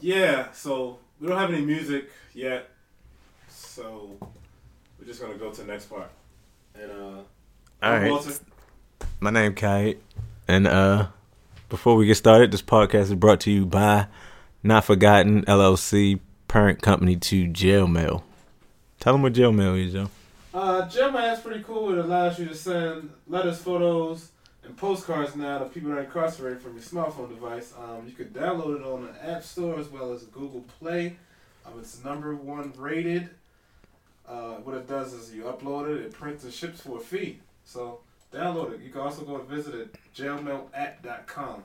yeah, so we don't have any music yet, so we're just gonna go to the next part. And uh, All right. Walter, My name Kite, and uh, before we get started, this podcast is brought to you by Not Forgotten LLC, parent company to Jail Mail. Tell them what Jail Mail is, Joe. uh, Jail Mail is pretty cool. It allows you to send letters, photos, and postcards now to people that are incarcerated from your smartphone device. Um, you could download it on the App Store as well as Google Play. Um, it's number one rated. Uh, what it does is you upload it, it prints and ships for a fee. So download it. You can also go and visit it jailmailapp.com.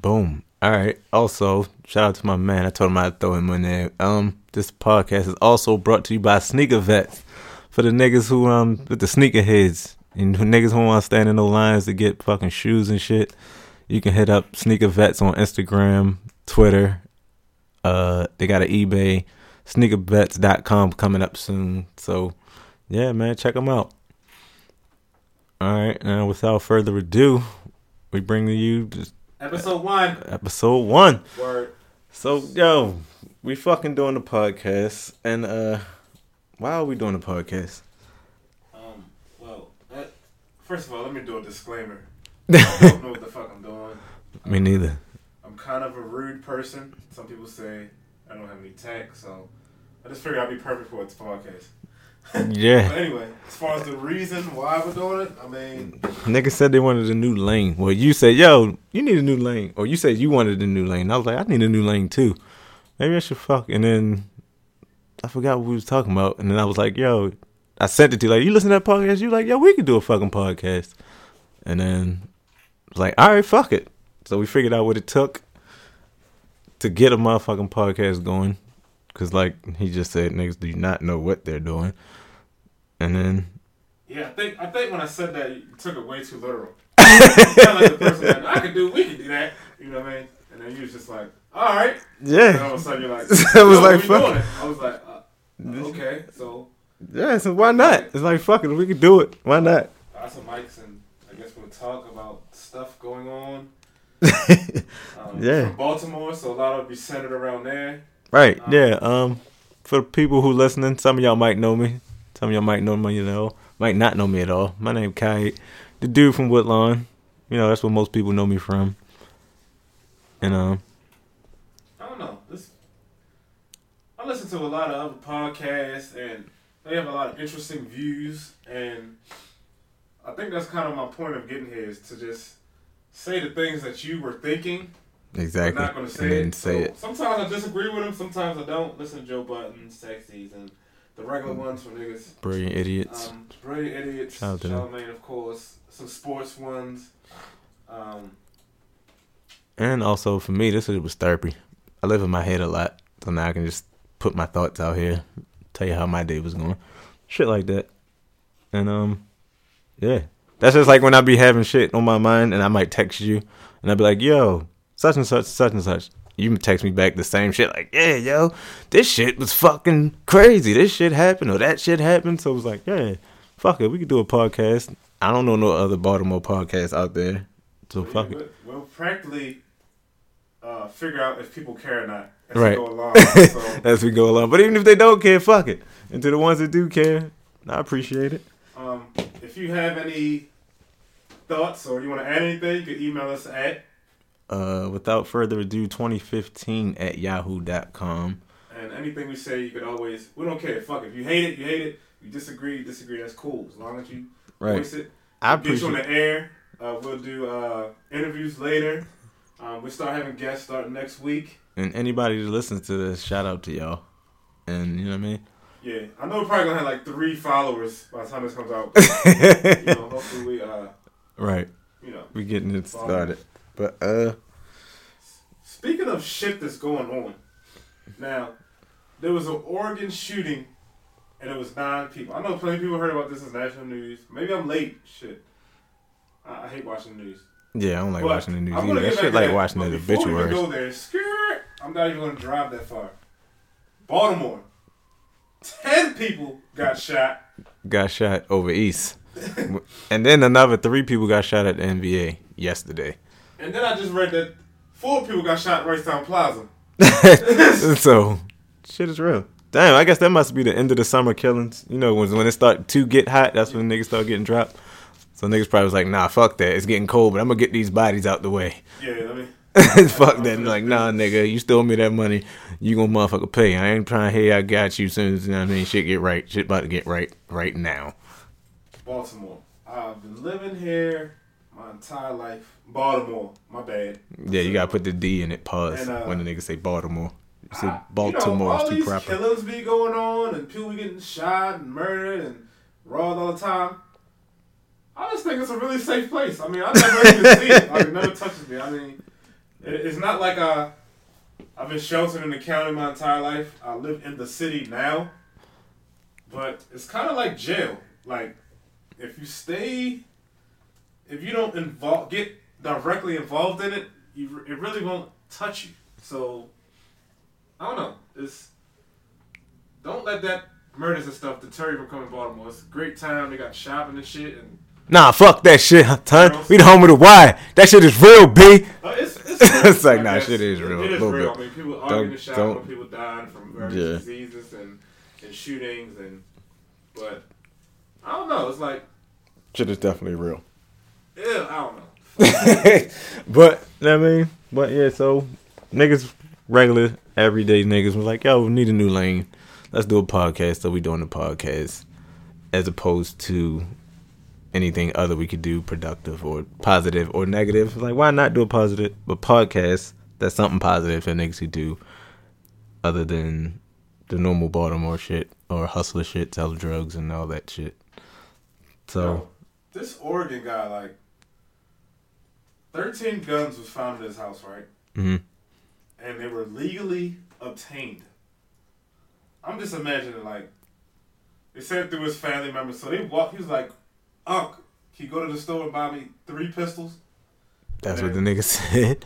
Boom. All right. Also, shout out to my man. I told him I'd throw him in there. Um, this podcast is also brought to you by Sneaker Vets for the niggas who um with the sneaker heads and niggas who want to stand in the lines to get fucking shoes and shit. You can hit up Sneaker Vets on Instagram, Twitter. Uh, they got an eBay, sneakervets.com coming up soon. So, yeah, man, check them out. All right, now without further ado, we bring to you just Episode one. episode one. Word. So yo, we fucking doing the podcast, and uh, why are we doing the podcast? First of all, let me do a disclaimer. I don't know what the fuck I'm doing. Me neither. I'm kind of a rude person. Some people say I don't have any tech, so I just figured I'd be perfect for this podcast. But Yeah, anyway, as far as the reason why we're doing it, I mean, nigga said they wanted a new lane. Well, you said yo, you need a new lane, or you said you wanted a new lane. I was like, I need a new lane too. Maybe I should fuck. And then I forgot what we was talking about, and then I was like, yo, I sent it to you like, you listen to that podcast? You like, yo, we could do a fucking podcast. And then I was like, all right, fuck it. So we figured out what it took to get a motherfucking podcast going. Cause like he just said, niggas do not know what they're doing. And then yeah, I think I think when I said that, you took it way too literal. Like the person like, I could do, we can do that. You know what I mean? And then you was just like, all right. Yeah. And all yeah, of a sudden you're like, I was "Yo, like, fuck. I was like, uh, okay, so yeah. So why not? It's like fuck it, we could do it. Why not? I got some mics and I guess we'll talk about stuff going on. Um, Yeah. From Baltimore, so a lot of it be centered around there. Right. Yeah. Um, for people who listening, some of y'all might know me. Some of y'all might know me. You know, might not know me at all. My name Kai, the dude from Woodlawn. You know, that's what most people know me from. And um, I don't know. This I listen to a lot of other podcasts and they have a lot of interesting views and I think that's kind of my point of getting here is to just say the things that you were thinking exactly. not going to say and then it. say So it. Sometimes I disagree with them, sometimes I don't. Listen to Joe Budden, Sexies, and the Mm. regular ones for niggas. Brilliant idiots. Um, Brilliant Idiots, Shout. Charlamagne, of course, some sports ones. Um, and also for me, this was therapy. I live in my head a lot, so now I can just put my thoughts out here, tell you how my day was going, shit like that. And um, yeah, that's just like when I be having shit on my mind, and I might text you, and I be like, "Yo, such and such, such and such." You text me back the same shit, like, "Yeah, yo, this shit was fucking crazy. This shit happened, or that shit happened." So it was like, "Yeah, fuck it, we could do a podcast." I don't know no other Baltimore podcast out there, so fuck it. we- We'll practically uh, figure out if people care or not as Right. we go along. So, as we go along. But even if they don't care, fuck it. And to the ones that do care, I appreciate it. um, if you have any thoughts or you want to add anything, you can email us at Uh, without further ado, 2015 at yahoo.com. and anything we say, you could always. We don't care. Fuck. If you hate it, you hate it. You disagree, you disagree. That's cool. As long as you Right. voice it. I Get you on the air. Uh, we'll do uh, interviews later. Um, we start having guests starting next week. And anybody that listens to this, shout out to y'all. And you know what I mean? Yeah, I know we're probably gonna have like three followers by the time this comes out. you know, hopefully we, uh, right. you know. we're getting it started. But uh Speaking of shit that's going on, now there was an Oregon shooting, and it was nine people. I know plenty of people heard about this as national news. Maybe I'm late. Shit, I, I hate watching the news. Yeah, I don't like But watching the news I'm either. That shit like watching the before we even obituaries. go there, skirt, I'm not even gonna drive that far. Baltimore, ten people got shot. Got shot over east. and then another three people got shot at the NBA yesterday. And then I just read that four people got shot at Reisterstown Plaza. so shit is real. Damn, I guess that must be the end of the summer killings. You know, when when it start to get hot, that's when niggas start getting dropped. So niggas probably was like, nah, fuck that. It's getting cold, but I'm gonna get these bodies out the way. Yeah, I mean, fuck that. And like, nah, nigga, you stole me that money. You gonna motherfucker pay. I ain't trying to hey, I got you soon as you know what I mean shit get right. Shit about to get right right now. Baltimore. I've been living here my entire life. Baltimore, my bad. Yeah, you gotta put the D in it. Pause And, uh, when the nigga say Baltimore. You say I- Baltimore you know, all is too these proper. killings be going on and people be getting shot and murdered and robbed all the time. I just think it's a really safe place. I mean, I never even see it. Like, it never touches me. I mean, it, it's not like I, I've been sheltered in the county my entire life. I live in the city now. But it's kind of like jail. Like, if you stay, if you don't involve, get directly involved in it, you, it really won't touch you. So, I don't know. It's don't let that murders and stuff deter you from coming to Baltimore. It's a great town. They got shopping and shit. And Nah, fuck that shit, son. We the home of the Y. That shit is real, B. uh, it's it's, It's like, nah, shit is real, It, is real. bit. I mean, people arguing in shop, don't- people dying from various Yeah. diseases and and shootings and. But I don't know. It's like Shit is definitely real. yeah, I don't know. but I mean, but yeah, so niggas, regular everyday niggas was like, yo, we need a new lane. Let's do a podcast. So we doing the podcast as opposed to anything other we could do productive or positive or negative. Like, why not do a positive but podcast that's something positive that niggas could do other than the normal Baltimore shit or hustler shit, sell drugs and all that shit. So Yo, this Oregon guy, like, thirteen guns was found in his house, right? Mm-hmm. and they were legally obtained. I'm just imagining like they said through his family members. So they walk. He was like, "Unc, can you go to the store and buy me three pistols?" that's what the nigga said.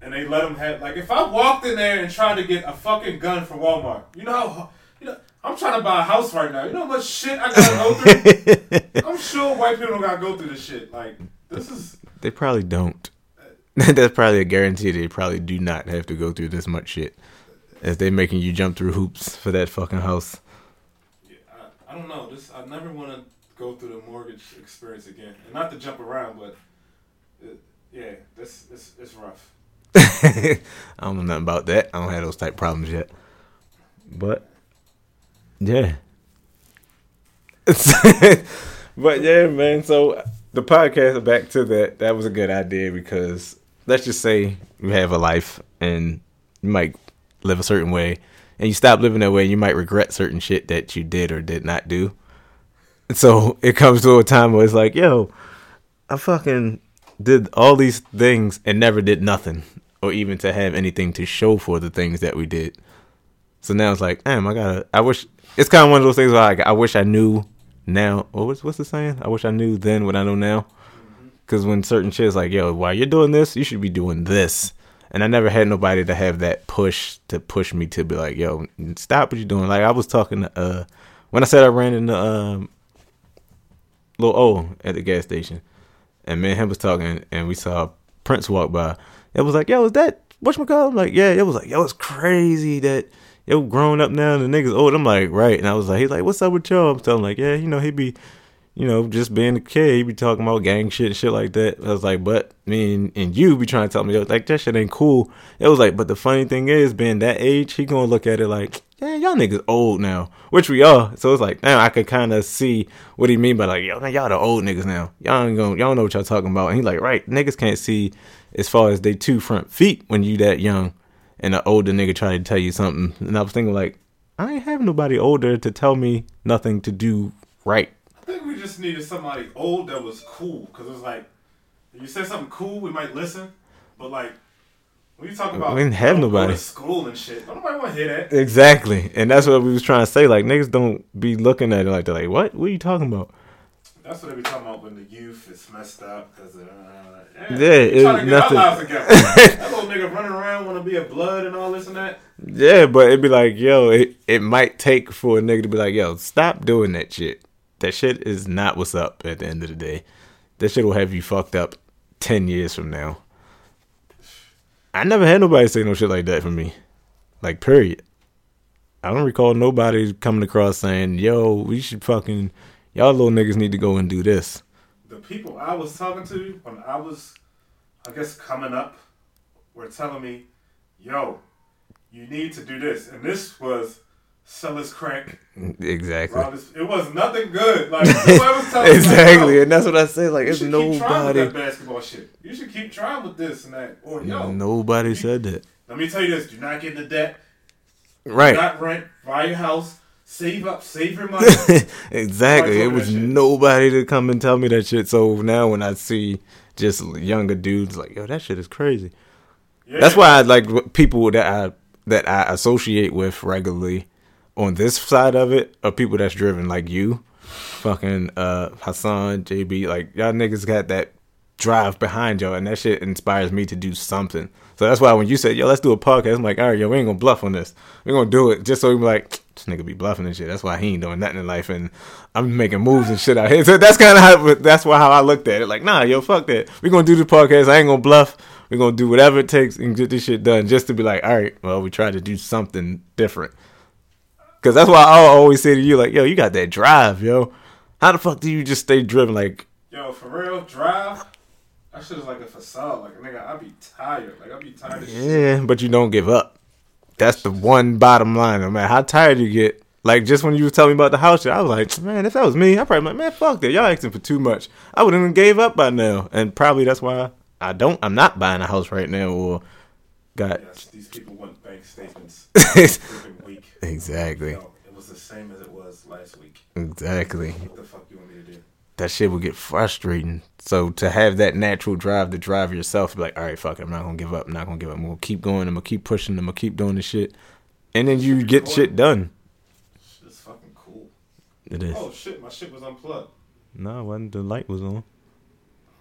And they let him have like if I walked in there and tried to get a fucking gun from Walmart, you know how you know I'm trying to buy a house right now. You know how much shit I gotta go through. I'm sure white people don't gotta go through this shit. Like this is They probably don't. Uh, that's probably a guarantee. They probably do not have to go through this much shit, as they making you jump through hoops for that fucking house. Yeah, I, I don't know. This I never want to go through the mortgage experience again, and not to jump around, but yeah, this it's, it's rough. I don't know nothing about that. I don't have those type problems yet. But yeah. but yeah, man. So the podcast back to that. That was a good idea because let's just say you have a life and you might live a certain way, and you stop living that way, and you might regret certain shit that you did or did not do. So it comes to a time where it's like, yo, I fucking did all these things and never did nothing, or even to have anything to show for the things that we did. So now it's like, damn, I gotta. I wish it's kind of one of those things where I wish I knew now. What was what's the saying? I wish I knew then what I know now. Because when certain shit is like, yo, while you're doing this, you should be doing this. And I never had nobody to have that push to push me to be like, yo, stop what you're doing. Like I was talking to uh when I said I ran into um Lil O at the gas station, and me and him was talking, and we saw Prince walk by. It was like, yo, is that whatchamacallit? I'm like, yeah. It was like, yo, it's crazy that yo grown up now and the niggas old. I'm like, right. And I was like, he's like, what's up with y'all? I'm telling him like, yeah, you know, he'd be, you know, just being a kid. He'd be talking about gang shit and shit like that. I was like, but me and, and you be trying to tell me yo, like that shit ain't cool. It was like, but the funny thing is, being that age, he gonna look at it like, yeah, y'all niggas old now, which we are. So it's like now I could kind of see what he mean by like, yo, man, y'all the old niggas now. Y'all ain't gonna, y'all know what y'all talking about. And he like, right, niggas can't see as far as they two front feet when you that young, and an older nigga try to tell you something. And I was thinking like, I ain't have nobody older to tell me nothing to do right. I think we just needed somebody old that was cool, because it was like, you said something cool, we might listen, but like. When you talk about We didn't have nobody. going to school and shit, don't nobody want to hear that. Exactly, and that's what we was trying to say. Like niggas don't be looking at it like they're like, what? What are you talking about? That's what they be talking about when the youth is messed up because uh, yeah, Yeah, we it- trying to get nothing- our lives together. that little nigga running around want to be a blood and all this and that. Yeah, but it'd be like, yo, it, it might take for a nigga to be like, yo, stop doing that shit. That shit is not what's up at the end of the day. That shit will have you fucked up 10 years from now. I never had nobody say no shit like that for me. Like period. I don't recall nobody coming across saying, "Yo, we should fucking y'all little niggas need to go and do this." The people I was talking to when I was, I guess, coming up, were telling me, "Yo, you need to do this," and this was sell his crack. Exactly. It was nothing good. Like whoever was telling me, like, exactly, and that's what I say. Like, it's should keep trying with nobody. basketball shit. You should keep trying with this and that. Or yo, Nobody said that. let me tell you this: do not get into debt. Right. not rent, buy your house, save up, save your money. exactly. It was nobody to come and tell me that shit. So now when I see just younger dudes like, yo, that shit is crazy. Yeah. That's why I like people that I that I associate with regularly on this side of it are people that's driven like you, fucking uh Hassan, JB, like y'all niggas got that drive behind y'all, and that shit inspires me to do something. So that's why when you said, yo, let's do a podcast, I'm like, all right, yo, we ain't gonna bluff on this. We're gonna do it just so we be like, this nigga be bluffing and shit. That's why he ain't doing nothing in life, and I'm making moves and shit out here. So that's kind of how that's why how I looked at it. Like, nah, yo, fuck that. We gonna do the podcast. I ain't gonna bluff. We're gonna do whatever it takes and get this shit done, just to be like, all right, well, we tried to do something different. Cause that's why I always say to you, like, yo, you got that drive, yo. How the fuck do you just stay driven? Like, Yo, for real, drive. That shit is like a facade. Like nigga, I'd be tired. Like I'd be tired of shit. Yeah, but you don't give up. That's the one bottom line. No matter how tired you get. Like just when you was telling me about the house shit, I was like, man, if that was me, I probably be like, man, fuck that. Y'all asking for too much. I would have gave up by now. And probably that's why I don't. I'm not buying a house right now or got Yes, these people want bank statements every week. exactly, it was the same as it was last week. exactly. What the fuck you want me to do? That shit would get frustrating. So to have that natural drive to drive yourself, be like, all right, fuck it, I'm not gonna give up. I'm not gonna give up. I'm gonna keep going. I'm gonna keep pushing. I'm gonna keep doing the shit, and then you get shit done. Shit's fucking cool. It is. Oh shit, my shit was unplugged. No, when the light was on.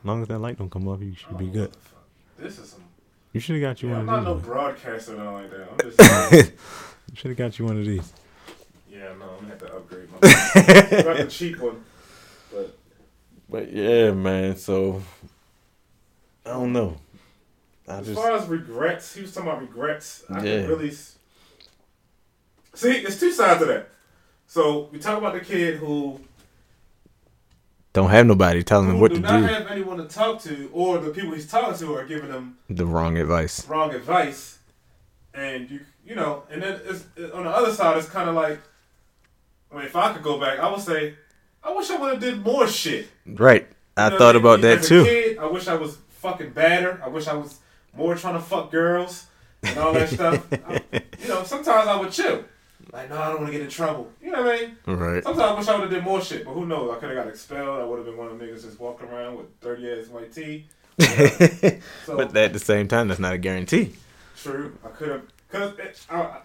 As long as that light don't come off, you should be Oh, good. what the fuck? This is some. You should have got you Yeah, I'm one not no of broadcaster or nothing like that. I'm just. these. you should have got you one of these. yeah, no, I'm gonna have to upgrade my. I got the cheap one, but But yeah, man. So I don't know. I as just far as regrets, he was talking about regrets. I Yeah. can really see. There's two sides of that. So we talk about the kid who don't have nobody telling him who what do to not do. have anyone to talk to, or the people he's talking to are giving him The wrong advice. wrong advice, and you you know, and then it's on the other side. It's kind of like, I mean, if I could go back, I would say, I wish I would have did more shit. Right. I You know thought about that As a too. Kid, I wish I was fucking badder. I wish I was more trying to fuck girls and all that stuff. I, you know, sometimes I would chill. Like, no, I don't want to get in trouble. You know what I mean? Right. Sometimes I wish I would have did more shit, but who knows? I could have got expelled. I would have been one of the niggas just walking around with dirty ass white tee. So but at the same time, that's not a guarantee. True, I could have. Cause it, I,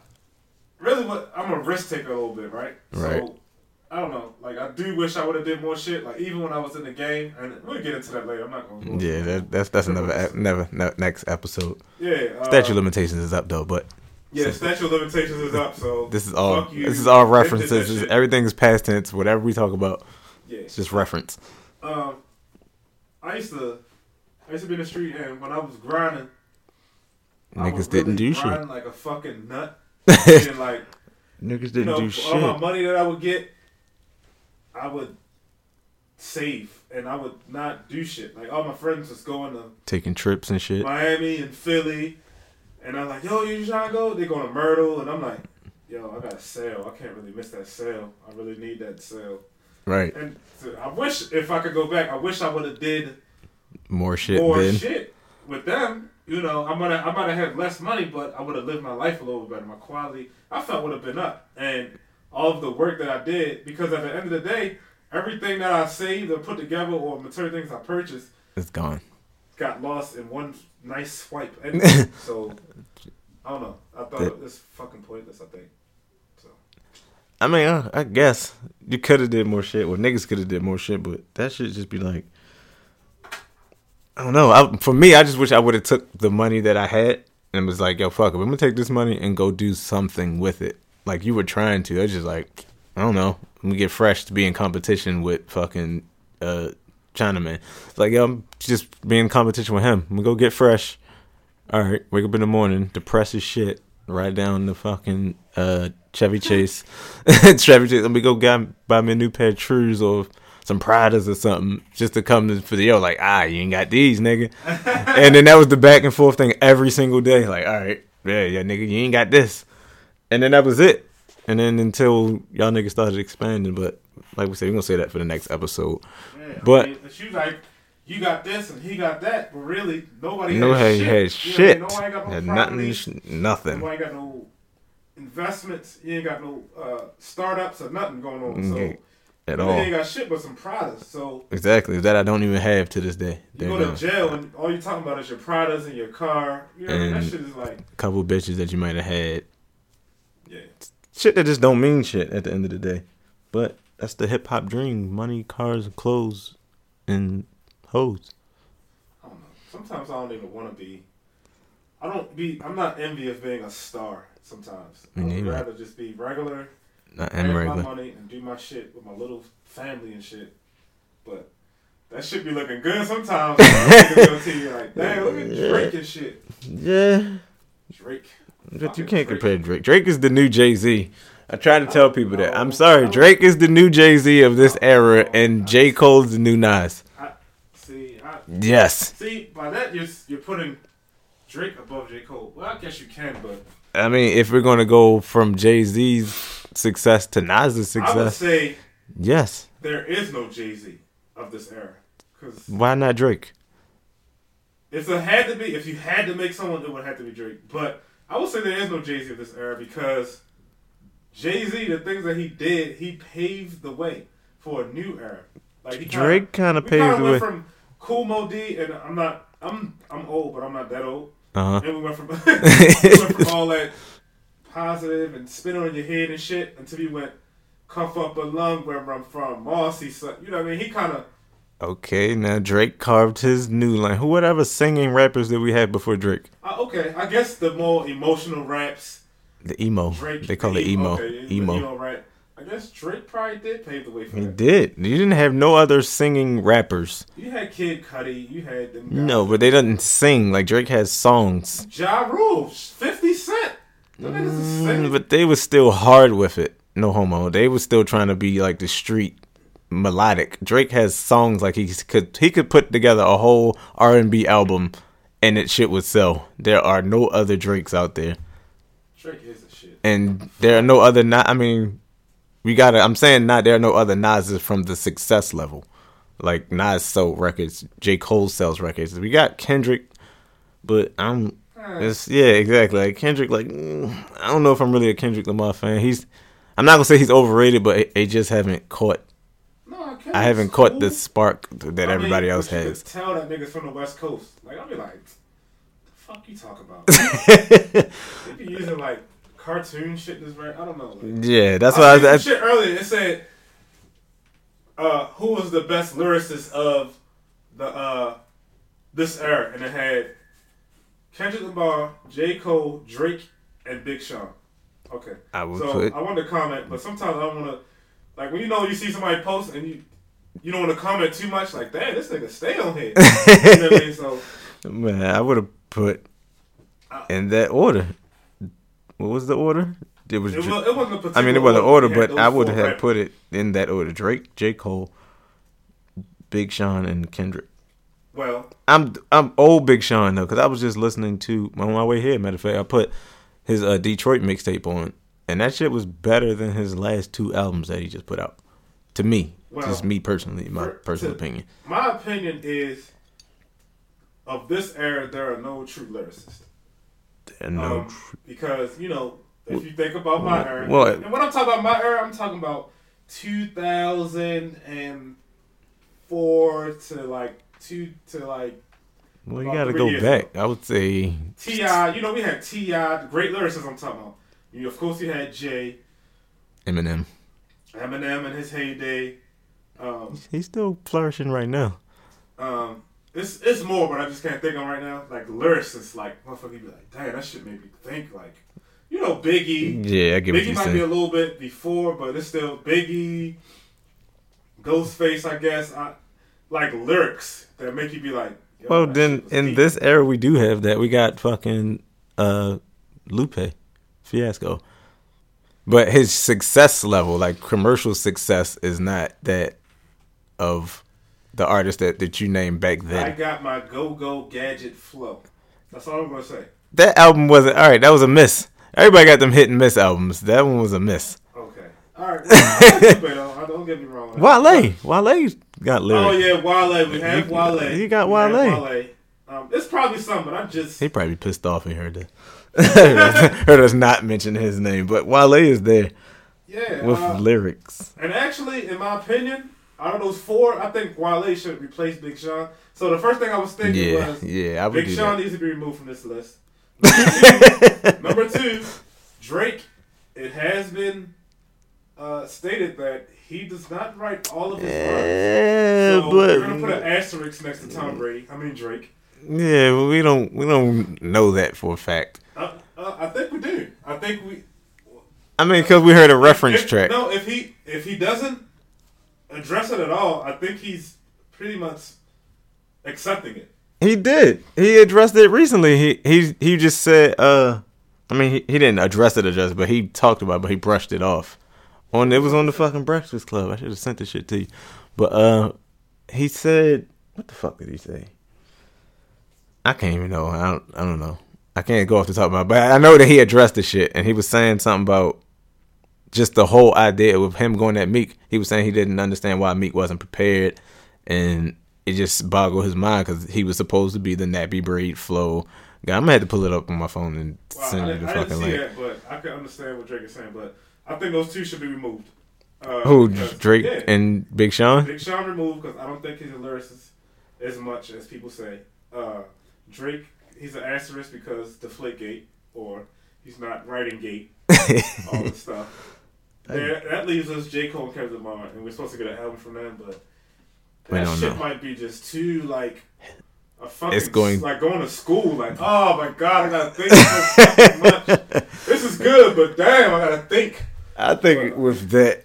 really, what I'm a risk taker a little bit, right? Right. So I don't know. Like I do wish I would have did more shit. Like even when I was in the game, and we'll get into that later. I'm not gonna. Go Yeah, that, that's that's another never ne- next episode. Yeah. Uh, Statute limitations is up though, but Yeah, statute of limitations is up. So this is all this is all They did that references. This is- shit. everything is past tense. Whatever we talk about, Yeah. it's just reference. Um, I used to, I used to be in the street, and when I was grinding, Niggas didn't really do shit. like a fucking nut. and like Niggas didn't know, do for all my money that I would get, I would save, and I would not do shit. Like all my friends was going to Taking trips and shit. Miami and Philly, and I'm like, yo, you trying to go? They going to Myrtle, and I'm like, yo, I got a sale. I can't really miss that sale. I really need that sale. Right. And so I wish if I could go back, I wish I would have did More shit more then. shit with them. You know, I might have, I might have had less money, but I would have lived my life a little better. My quality, I felt would have been up, and all of the work that I did. Because at the end of the day, everything that I saved or put together, or material things I purchased, It's gone. got lost in one nice swipe. And so I don't know. I thought That- it's fucking pointless. I think. So I mean, I guess you could have did more shit. Well, niggas could have did more shit, but that should just be like, I don't know. I, for me, I just wish I would have took the money that I had and was like, yo, fuck it. I'm gonna take this money and go do something with it. Like you were trying to. I was just like, I don't know. Let me get fresh to be in competition with fucking uh Chinaman. It's like, yo, I'm just being in competition with him. I'm gonna go get fresh. All right, wake up in the morning, depressed as shit. Right down the fucking uh, Chevy Chase. Chevy Chase. Let me go get, buy me a new pair of Trues or some Pradas or something just to come to, for the yo. Like, ah, you ain't got these, nigga. and then that was the back and forth thing every single day. Like, all right, yeah, yeah, nigga, you ain't got this. And then that was it. And then until y'all niggas started expanding, but like we said, we're gonna say that for the next episode. Yeah, But- I mean, she was like, you got this and he got that, but really nobody No, had shit. had You know shit. I mean? Nobody got no Had nothing, nothing. Nobody got no investments. You ain't got no uh, startups or nothing going on. So Mm, At you all. ain't got shit but some products. So Exactly. That I don't even have to this day. you go you to jail and all you're talking about is your products and your car. You know, that And- shit is like, couple bitches that you might have had. yeah. Shit that just don't mean shit at the end of the day. But that's the hip hop dream. Money, cars, clothes, and hoes. I don't know. Sometimes I don't even want to be. I don't be. I'm not envious of being a star. Sometimes I would neither. rather just be regular, Not and my regular. money, and do my shit with my little family and shit. But that should be looking good sometimes. Niggas go to you like, damn, look at Drake and shit. Yeah. Drake. But you can't Drake. compare Drake. Drake is the new Jay Z. I try to tell people that. I'm oh, sorry. Oh. Drake is the new Jay Z of this oh, era, and J. Cole's the new Nas. See, I, Yes. see, by that you're you're putting Drake above J Cole. Well, I guess you can, but I mean, if we're going to go from Jay Z's success to Nas's success. I would say yes. there is no Jay Z of this era. Because Why not Drake? if it had to be, if you had to make someone, it would have to be Drake. But I would say there is no Jay Z of this era because Jay Z, the things that he did, he paved the way for a new era. Like kinda- Drake kind of paved the went way. from Kool Moe Dee, and I'm not, I'm, I'm old, but I'm not that old. Uh huh. And we went from, we went from all that positive and spinning on your head and shit until we went cuff up a lung where I'm from, Mossy, so, you know what I mean? He kind of, Okay, now Drake carved his new line. Who whatever singing rappers did we have before Drake? uh, okay, I guess the more emotional raps, The emo. Drake. they call the it emo. okay, emo. emo rap. I guess Drake probably did pave the way for He that. did. You didn't have no other singing rappers. You had Kid Cudi, you had them guys. No, but they didn't sing. Like Drake has songs. Ja Rule, 50 Cent. Them niggas is Mm, but they was still hard with it. No homo. They was still trying to be like the street melodic. Drake has songs like he could he could put together a whole R and B album and it shit would sell. There are no other Drakes out there. Drake is a shit. And there are no other not I mean we gotta I'm saying not there are no other Nas's from the success level. Like Nas sold records, J. Cole sells records. We got Kendrick, but I'm it's, yeah, exactly. Like Kendrick, like mm, I don't know if I'm really a Kendrick Lamar fan. He's, I'm not gonna say he's overrated, but I just haven't caught. no, I haven't caught cool. the spark that I mean, everybody else but you has. tell that niggas from the West Coast. Like, I'll be like, the fuck you talk about? they be using, like, cartoon shit in this rap. I don't know. Like, yeah, that's I why I, I, shit earlier. It said, uh, who was the best lyricist of the uh, this era? And it had Kendrick Lamar, J. Cole, Drake, and Big Sean. Okay. I would So put. I wanted to comment, but sometimes I want to, like when you know you see somebody post and you you don't want to comment too much. Like, damn, this nigga stay on here. you know what I mean? So Man, I would have put in that order. What was the order? It was. it, was, it wasn't a particular. I mean, it wasn't order, We had but I would have put it in that order: Drake, J. Cole, Big Sean, and Kendrick. Well, I'm I'm old Big Sean though, because I was just listening to on my way here. Matter of fact, I put his uh, Detroit mixtape on, and that shit was better than his last two albums that he just put out. To me, Well, just me personally, my for- personal to- opinion. my opinion is, of this era, there are no true lyricists. And no, Um, because you know, if you think about my era, well, and when I'm talking about my era, I'm talking about 2004 to like two to like well, you gotta go years back. I would say Ti. You know, we had T.I., great lyricists. I'm talking about. You of course you had Jay, Eminem. Eminem in his heyday. Um, He's still flourishing right now. um, it's it's more, but I just can't think of right now. Like lyricists, like motherfucker, be like, damn, that shit made me think. Like, you know, Biggie. Yeah, I get Biggie might be a little bit before, but it's still Biggie, Ghostface, I guess. I like lyrics that make you be like. Well, then in deep. this era, we do have that. We got fucking uh, Lupe. fiasco. But his success level, like commercial success, is not that of the artist that, that you named back then. I got my go go gadget flow. That's all I'm gonna say. That album wasn't all right. That was a miss. Everybody got them hit and miss albums. That one was a miss. All right. I it, though. Don't get me wrong. Wale, Wale got lyrics. Oh yeah, Wale. We have He- Wale. he got We Wale. Wale. Um, it's probably some, but I just He probably pissed off and heard that. heard us not mention his name, but Wale is there yeah. with uh, lyrics. and actually, in my opinion, out of those four, I think Wale should replace Big Sean. So the first thing I was thinking Yeah, was yeah, I would Big Sean that. needs to be removed from this list. Number two, number two, Drake. It has been uh, stated that he does not write all of his. Yeah, So we're gonna put an asterisk next to Tom Brady. I mean Drake. yeah, but we don't we don't know that for a fact. Uh, uh, I think we do. I think we. I mean, because we heard a reference if, track. No, if he if he doesn't address it at all, I think he's pretty much accepting it. He did. He addressed it recently. He he he just said, uh, I mean, he, he didn't address it, address, it, but he talked about, it, but he brushed it off. On it was on the fucking Breakfast Club. I should have sent this shit to you, but uh, he said, what the fuck did he say? I can't even know. I don't. I don't know. I can't go off the top of my. But I know that he addressed the shit, and he was saying something about just the whole idea with him going at Meek. He was saying he didn't understand why Meek wasn't prepared, and it just boggled his mind because he was supposed to be the nappy braid flow guy. I'm gonna have to pull it up on my phone and Well, send I, you the I fucking link. that, but I can understand what Drake is saying. But I think those two should be removed. Uh, Who because- Drake yeah. and Big Sean? Big Sean removed because I don't think he's a lyricist as much as people say. Uh, Drake, he's an asterisk because Deflategate or he's not writing gate, all this stuff. There, that leaves us J. Cole and Kendrick Lamar, and we're supposed to get an album from them, but that shit know. might be just too like a fucking It's going- like going to school. Like, oh my god, I gotta think so much. This is good, but damn, I gotta think. I think with that,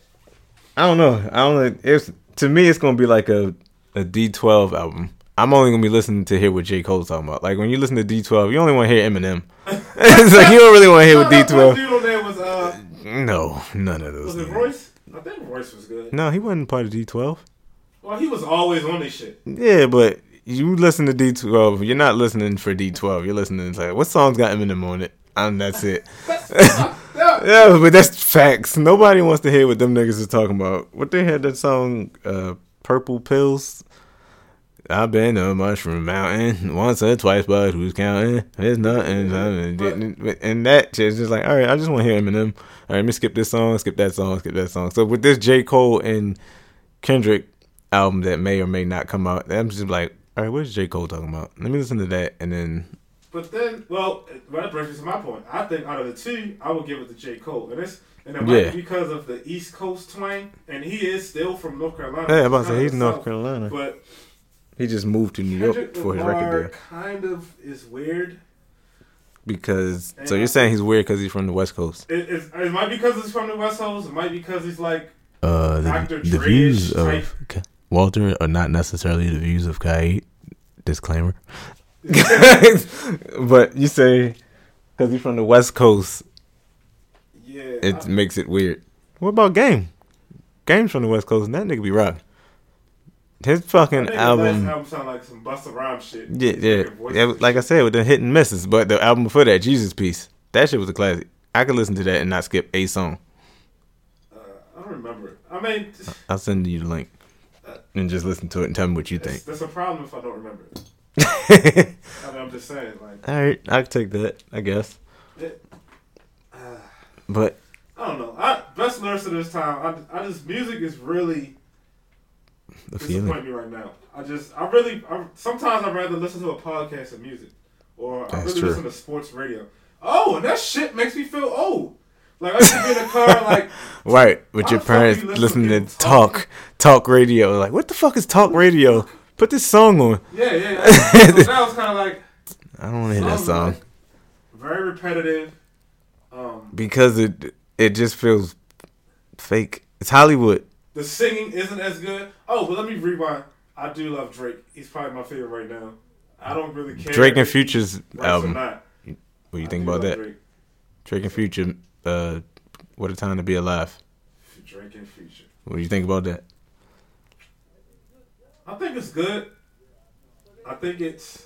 I don't know. I don't. It's to me, it's gonna be like a a D12 album. I'm only gonna be listening to hear what J Cole's talking about. Like when you listen to D12, you only want to hear Eminem. it's like you don't really want to hear No, what D12. dude on there was uh, No, none of those. was it. Royce? I think Royce was good. No, he wasn't part of D12. Well, he was always on this shit. Yeah, but you listen to D12. You're not listening for D12. You're listening to like what song's got Eminem on it, and that's it. Yeah. But that's facts. Nobody wants to hear what them niggas is talking about. What they had that song, uh, "Purple Pills." I've been to Mushroom Mountain once or twice, but who's counting? It's nothing. And that shit's just like, all right, I just want to hear Eminem. All right, let me skip this song, skip that song, skip that song. So with this J. Cole and Kendrick album that may or may not come out, I'm just like, all right, what's J. Cole talking about? Let me listen to that, and then But then, well, well, that brings me to my point. I think out of the two, I would give it to J. Cole, and it's and it might Yeah. be because of the East Coast twang, and he is still from North Carolina. yeah, I'm about to say he's the North Carolina. But He just moved to New York Kendrick for his Lamar record deal kind of is weird. because. So you're saying he's weird because he's from the West Coast? It, it, it might be because he's from the West Coast. It might be because he's like Uh, Dr. the, the views type. of Walter are not necessarily the views of Kai. Disclaimer. but you say because you're from the West Coast, yeah. it I- makes it weird. What about Game? Game's from the West Coast, and that nigga be rocking. His fucking album. last album sound like some Busta Rhymes shit. Yeah, yeah. Fucking yeah like I said, with the hit and misses. But the album before that, Jesus Piece, that shit was a classic. I could listen to that and not skip a song. Uh, I don't remember it. I mean, I'll send you the link and just listen to it and tell me what you that's, think. that's a problem if I don't remember it. I I'm just saying, like, All right, I can take that. I guess. uh, But I don't know. I, best lyricist of this time. I, I just music is really disappointing me right now. I just, I really, I, sometimes I'd rather listen to a podcast of music, or I really true. listen to sports radio. Oh, and that shit makes me feel old. Like I used to be in a car, like Right, with your parents you listen to listening to talk, talk? talk radio. Like, what the fuck is talk radio? Put this song on. yeah, yeah. yeah. so that was kind of like I don't want to hear that song like very repetitive. Um, because it it just feels fake. It's Hollywood. the singing isn't as good. Oh, but let me rewind. I do love Drake. He's probably my favorite right now. I don't really care. Drake and Future's album. What do you I think about that? Drake. Drake and Future, uh, what a time to be alive. Drake and Future. What do you think about that? I think it's good. I think it's.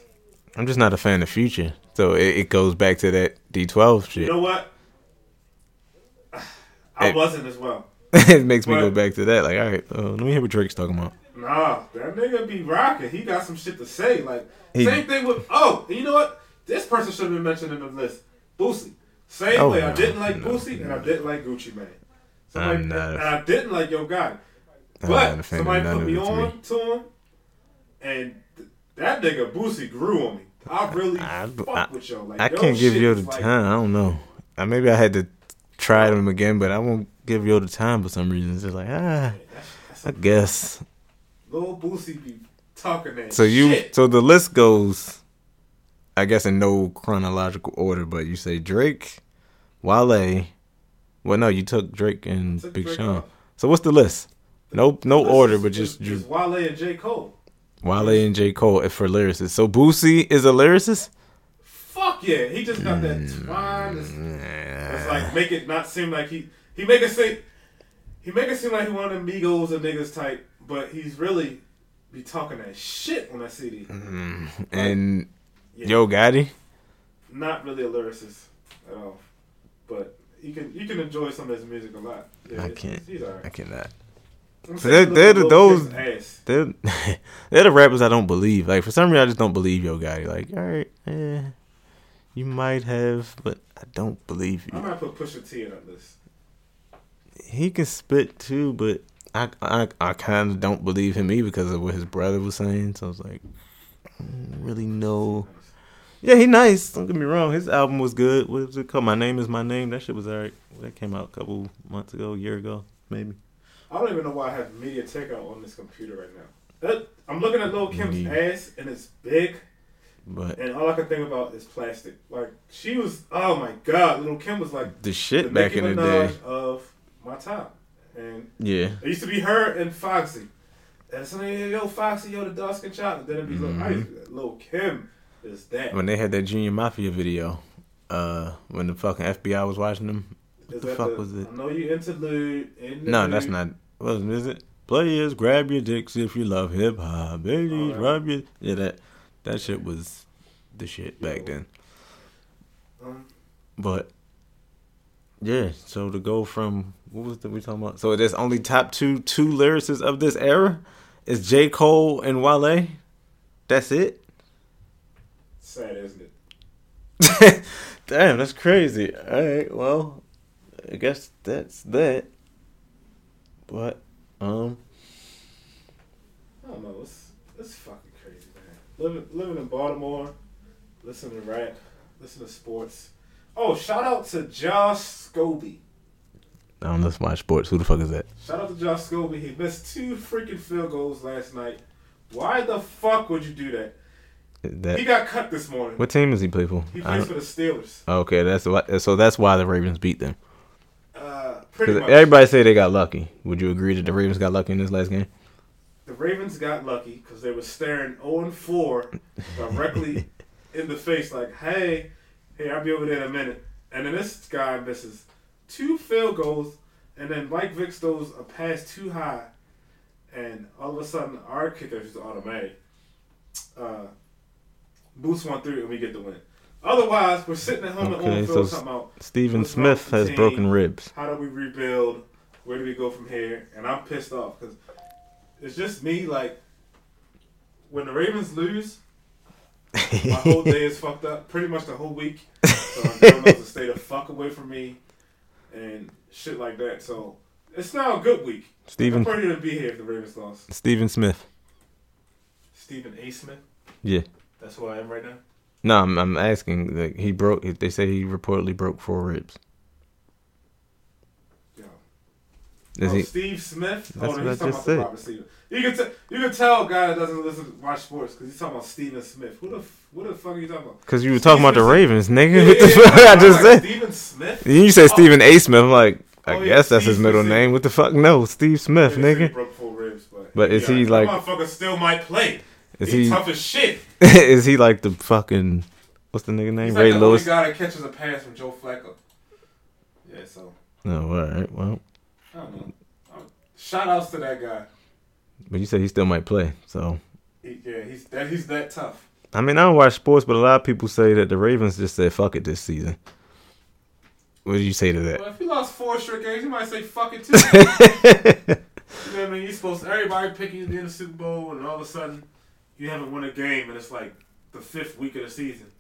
I'm just not a fan of Future, so it, it goes back to that D12 shit. You know what? I It- wasn't as well. it makes me go back to that. Like, all right, uh, let me hear what Drake's talking about. Nah, that nigga be rocking. He got some shit to say. Like He- same thing with. Oh, you know what? This person should have been mentioned in the list. Boosie. Same Oh, way. I didn't like no, Boosie and I didn't like Gucci Mane. I'm Somebody, not and I didn't like Yo Gotti. I'm But somebody put me on to him, and th- that nigga Boosie grew on me. I really I- fuck I- with yo. Like, I can't give you the like- time. I don't know. Uh, maybe I had to try them again, but I won't give you the time for some reason. It's just like ah, That's, that's I guess. Little Boosie be talking that So you, shit. so the list goes, I guess in no chronological order, but you say Drake, Wale. Well, no, you took Drake and Took Big Drake Sean. off. So what's the list? No, no order, but just Dr- Wale and J Cole. Wale and J Cole for lyricists. So Boosie is a lyricist. Fuck yeah, he just got that twine. It's, it's like make it not seem like he he make it say he make it seem like he one of them Migos and niggas type, but he's really be talking that shit on that CD. Mm. and Yeah. Yo Gotti. not really a lyricist at all, but you can you can enjoy some of his music a lot. Yeah, I can't. I cannot. I'm So they're- they're Lil those- They're they're the rappers I don't believe. Like for some reason, I just don't believe Yo Gotti. Like, all right, eh, you might have, but I don't believe you. I you. might put Pusha T in that list. He can spit too, but I I, I kind of don't believe him either because of what his brother was saying. So I was like, really no. Yeah, he nice. Don't get me wrong. His album was good. What was it called? My name is my name. That shit was alright. That came out a couple months ago, a year ago, maybe. I don't even know why I have MediaTek on this computer right now. That, I'm looking at Lil Kim's Me- ass and it's big, But and all I can think about is plastic. Like she was, oh my god, Lil Kim was like the the shit back Nicki in the day, of my time, and yeah. it used to be her and Foxy. And somebody, yo, Foxy, yo, the dark skin child. And then it'd be Lil, I Lil Kim is that. when they had that Junior Mafia video, uh, when the fucking FBI was watching them. What the fuck was it? I know you interlude. In No, that's not. What is it? Players, grab your dicks if you love hip hop. Babies, yeah. rub your yeah. That that shit was the shit back then. Um, But yeah, so to go from what was the we talking about? So there's only top two two lyricists of this era is J Cole and Wale. That's it. sad, isn't it? Damn, that's crazy. All right, well, I guess that's that. But um, I don't know. It's it's fucking crazy, man. Living living in Baltimore, listening to rap, listening to sports. Oh, shout out to Josh Scobee. I don't let's watch sports. Who the fuck is that? Shout out to Josh Scobee. He missed two freaking field goals last night. Why the fuck would you do that? That He got cut this morning. what team does he play for? He plays for the Steelers. okay, that's what. So that's why the Ravens beat them. Uh, pretty much. everybody say they got lucky. Would you agree that the Ravens got lucky in this last game? the Ravens got lucky because they were staring 0 and 4 directly in the face, like, hey, hey, I'll be over there in a minute. And then this guy misses two field goals, and then Mike Vick throws a pass too high, and all of a sudden our kicker is automatic. Uh, boosts one through, and we get the win. Otherwise, we're sitting at home Okay, so field s- talking about Stephen What's wrong with Smith has team? broken ribs. how do we rebuild? Where do we go from here? And I'm pissed off because it's just me. Like when the Ravens lose, my whole day is fucked up. Pretty much the whole week. So knows to stay the fuck away from me and shit like that. So it's now a good week. I'm Stephen ready to be here if the Ravens lost. Stephen Smith. Stephen A. Smith. Yeah. That's who I am right now. No, I'm, I'm asking. Like he broke. They say he reportedly broke four ribs. Yeah. Is oh, he? Steve Smith. That's oh, no, what he's I talking just about said. You can t- you can tell a guy that doesn't listen to watch sports because he's talking about Steven Smith. Who the f- what the fuck are you talking about? Because you were talking about the Ravens, nigga. Yeah, what the fuck yeah. I just like, said? Steven Smith. You said Oh. Stephen A. Smith. I'm like, I Oh, yeah, guess that's his middle Smith. name. What the fuck? No, Steve Smith, They say he nigga. broke four ribs, but, But is he like- motherfucker still might play? Is he, he? tough as shit? is he like the fucking? What's the nigga name? He's Ray like the Lewis. only guy that catches a pass from Joe Flacco. Yeah, so Oh, all right. Well, I don't know. Shout outs to that guy. but you said he still might play. So, He, yeah, he's that he's that tough. I mean, I don't watch sports, but a lot of people say that the Ravens just said fuck it this season. What do you say to that? Well, if he lost four straight games, you might say fuck it too. you know what I mean? You're supposed to everybody picking you in the Super Bowl, and all of a sudden you haven't won a game, and it's like the fifth week of the season.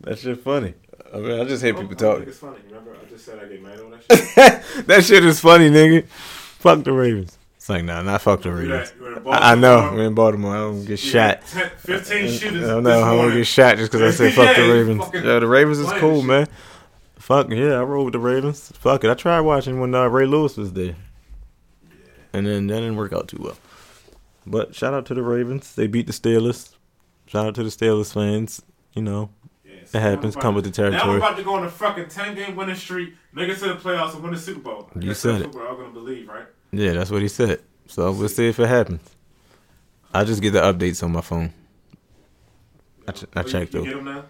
that shit funny. I mean, I just hear I people don't talk. It's funny. Remember, I just said I get mad over that shit. that shit is funny, nigga. Fuck the Ravens. It's like, nah, not fuck the Ravens. that. You're in I, I know. We're in Baltimore. I don't get You shot. 10, Fifteen shooters. I don't know how I'm gonna get shot just because I said fuck the Yeah, you Ravens. Yeah, the Ravens is cool, man. Fuck yeah, I rolled with the Ravens. Fuck it, I tried watching when uh, Ray Lewis was there, and then that didn't work out too well. But shout out to the Ravens. They beat the Steelers. Shout out to the Steelers fans. You know, Yeah, it happens. Come we're with the territory. Now we're about to go on a fucking ten game winning streak, make it to the playoffs, and win the Super Bowl. You guess said that's it. What we're all gonna believe, right? Yeah, that's what he said. So we'll see if it happens. I just get the updates on my phone. I ch- I Oh, checked though. Get them now.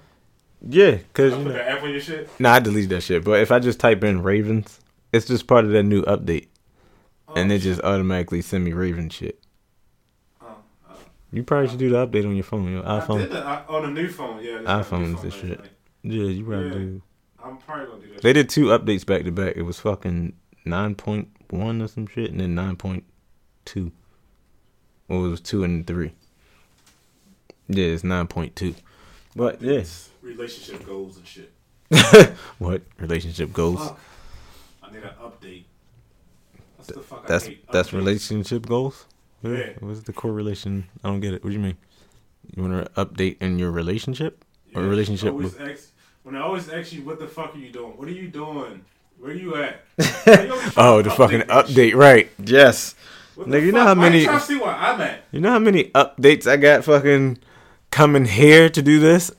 Yeah, cause I you know. the app on your shit. Nah, I deleted that shit. But if I just type in Ravens, it's just part of that new update, oh, and Oh, it just automatically send me Raven shit. You probably should do the update on your phone, your I iPhone. did that I- on the new phone. Yeah, this got iPhones phone and shit. Yeah, you probably Yeah. do. I'm probably gonna do that. They did two updates back to back. It was fucking nine point one or some shit, and then nine point two. Well, it was two and three. Yeah, it's nine point two. But yeah, relationship goals and shit. what relationship goals? Fuck. I need an update. That's the fuck That's I that's relationship goals. Yeah. What's the correlation? I don't get it. What do you mean? You want to update in your relationship? Or Yeah, relationship always with- ask, when I always ask you, what the fuck are you doing? What are you doing? Where are you at? Why you always trying Oh, to the fucking that shit? update, right? Yes. What Nigga, you know fuck? how Why many- You trying to see where I'm at? You know how many updates I got fucking coming here to do this?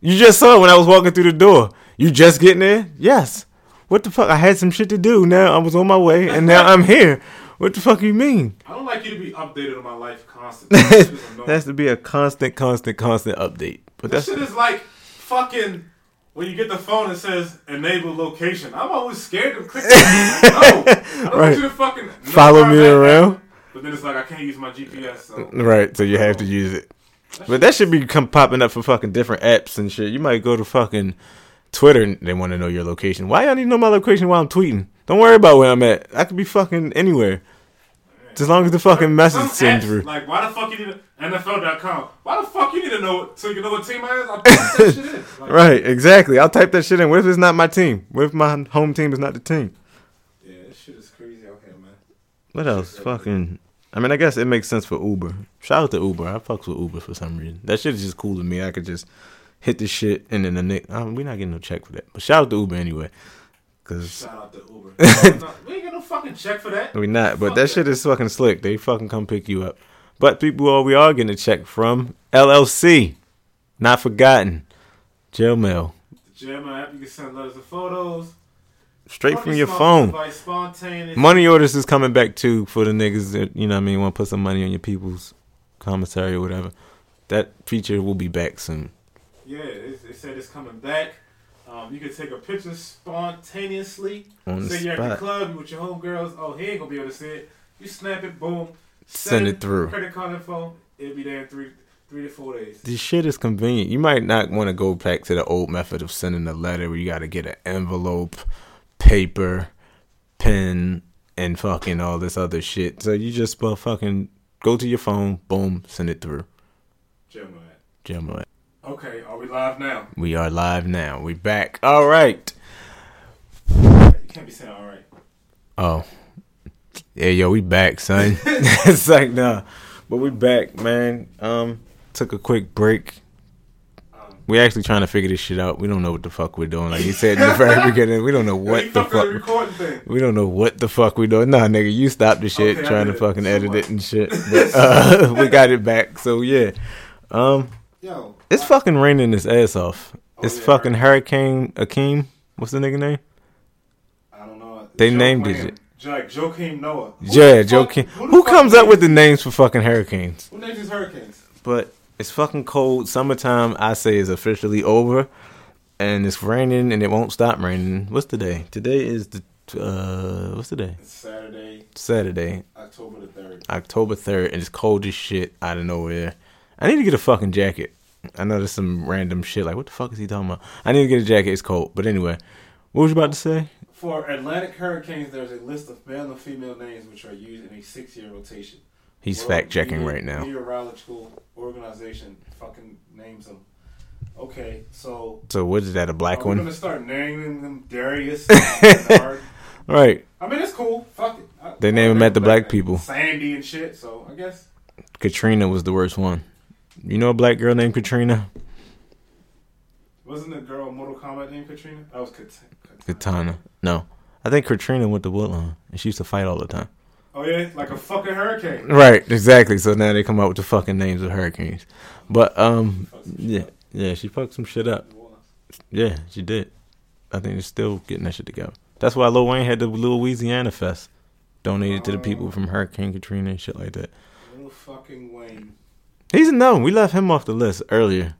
You just saw it when I was walking through the door. You just getting there? Yes. What the fuck? I had some shit to do. Now I was on my way, and now I'm here. What the fuck you mean? I don't like you to be updated on my life constantly. That shit is annoying. That has to be a constant, constant, constant update. But That that's shit is like fucking when you get the phone and says enable location. I'm always scared to click. no, I don't Right. want you to fucking Follow me around. But then it's like I can't use my GPS. So right. So you have to use it. But that should be come popping up for fucking different apps and shit. You might go to fucking Twitter they want to know your location. Why y'all need to know my location while I'm tweeting? Don't worry about where I'm at. I could be fucking anywhere. As long as the fucking message apps, through. Like why the fuck you need to, NFL.com? Why the fuck you need to know so you can know what team I is? I put that shit in. Like, Right, exactly. I'll type that shit in. What if it's not my team? What if my home team is not the team? Yeah, this shit is crazy out here, man. What else? Fucking. I mean, I guess it makes sense for Uber. Shout out to Uber. I fucks with Uber for some reason. That shit is just cool to me. I could just hit the shit and then the nick. Um, we're not getting no check for that. But shout out to Uber anyway. Cause Shout out to Uber. No, we ain't get no fucking check for that. we not. But Fuck that that. shit is fucking slick. They fucking come pick you up. But people, are we are getting a check from LLC. Not forgotten. Jail mail. The Jammer app, you can send letters and photos. Straight Money from your phone. Money orders is coming back too for the niggas that you know what I mean want to put some money on your people's commissary or whatever. That feature will be back soon. Yeah, it, it said it's coming back. Um, you can take a picture spontaneously. On Say you're at the club, you with your homegirls. Oh, he ain't gonna be able to see it. You snap it, boom. Send it through. Credit card info. It'll be there in three, three to four days. This shit is convenient. You might not want to go back to the old method of sending a letter where you got to get an envelope, paper, pen, and fucking all this other shit. So you just uh, fucking go to your phone, boom, send it through. Jammer app. Okay, are we live now? We are live now. We back. All right. You can't be saying all right. Oh. Yeah, yo, we back, son. it's like nah. But we back, man. Um, took a quick break. Um, We actually trying to figure this shit out. We don't know what the fuck we're doing. Like you said in the very beginning, we don't know what the fuck. We don't know what the fuck we doing. Nah, nigga, you stop the shit Okay, trying to fucking So edit what? it and shit. But uh, we got it back. So yeah. Um, Yo, it's fucking raining his ass off. Oh, It's yeah, fucking. Hurricane Akeem. What's the nigga name? I don't know. They Joe named Quinn. it- Like Joakim Noah. Who Yeah, the fuck- Joe King. the Who comes up with the names for fucking hurricanes? Who names these hurricanes? But it's fucking cold. Summertime, I say, is officially over. and it's raining and it won't stop raining. What's today? Today is the uh, what's today? It's Saturday, Saturday, October the third. October third, and it's cold as shit out of nowhere. I need to get a fucking jacket. I know there's some random shit like what the fuck is he talking about? I need to get a jacket. It's cold. But anyway, what was you about to say? For Atlantic hurricanes, there's a list of male and female names which are used in a six-year rotation. He's fact checking right now. Meteorological organization fucking names them. Okay, so So what is that? A black one? I'm gonna start naming them Darius. Right. I mean, it's cool. Fuck it. I- They I name 'em like after black people. Sandy and shit. So I guess Katrina was the worst one. You know a black girl named Katrina? wasn't the girl Mortal Kombat named Katrina? That was Kat- Katana. Katana. No. I think Katrina went to Woodlawn and she used to fight all the time. Oh yeah, like a fucking hurricane. Right, exactly. So now they come out with the fucking names of hurricanes. But um yeah, shit yeah, she fucked some shit up. up. Yeah, she did. I think they're still getting that shit together. That's why Lil Wayne had the Louisiana Fest. Donated to the people from Hurricane Katrina and shit like that. Little fucking Wayne. He's a no. We left him off the list earlier.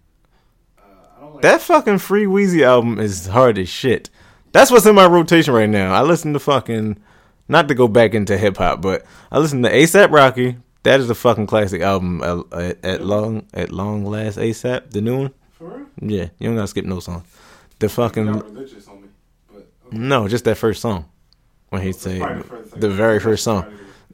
Uh, like That fucking Free Weezy album is hard as shit. That's what's in my rotation right now. I listen to fucking, not to go back into hip hop, but I listen to ASAP Rocky. That is a fucking classic album. At, at long, at long last, ASAP, the new one. for real. Yeah, you don't gotta skip no song. The fucking Got religious on me, but okay. no, just that first song when he say first- the very first song.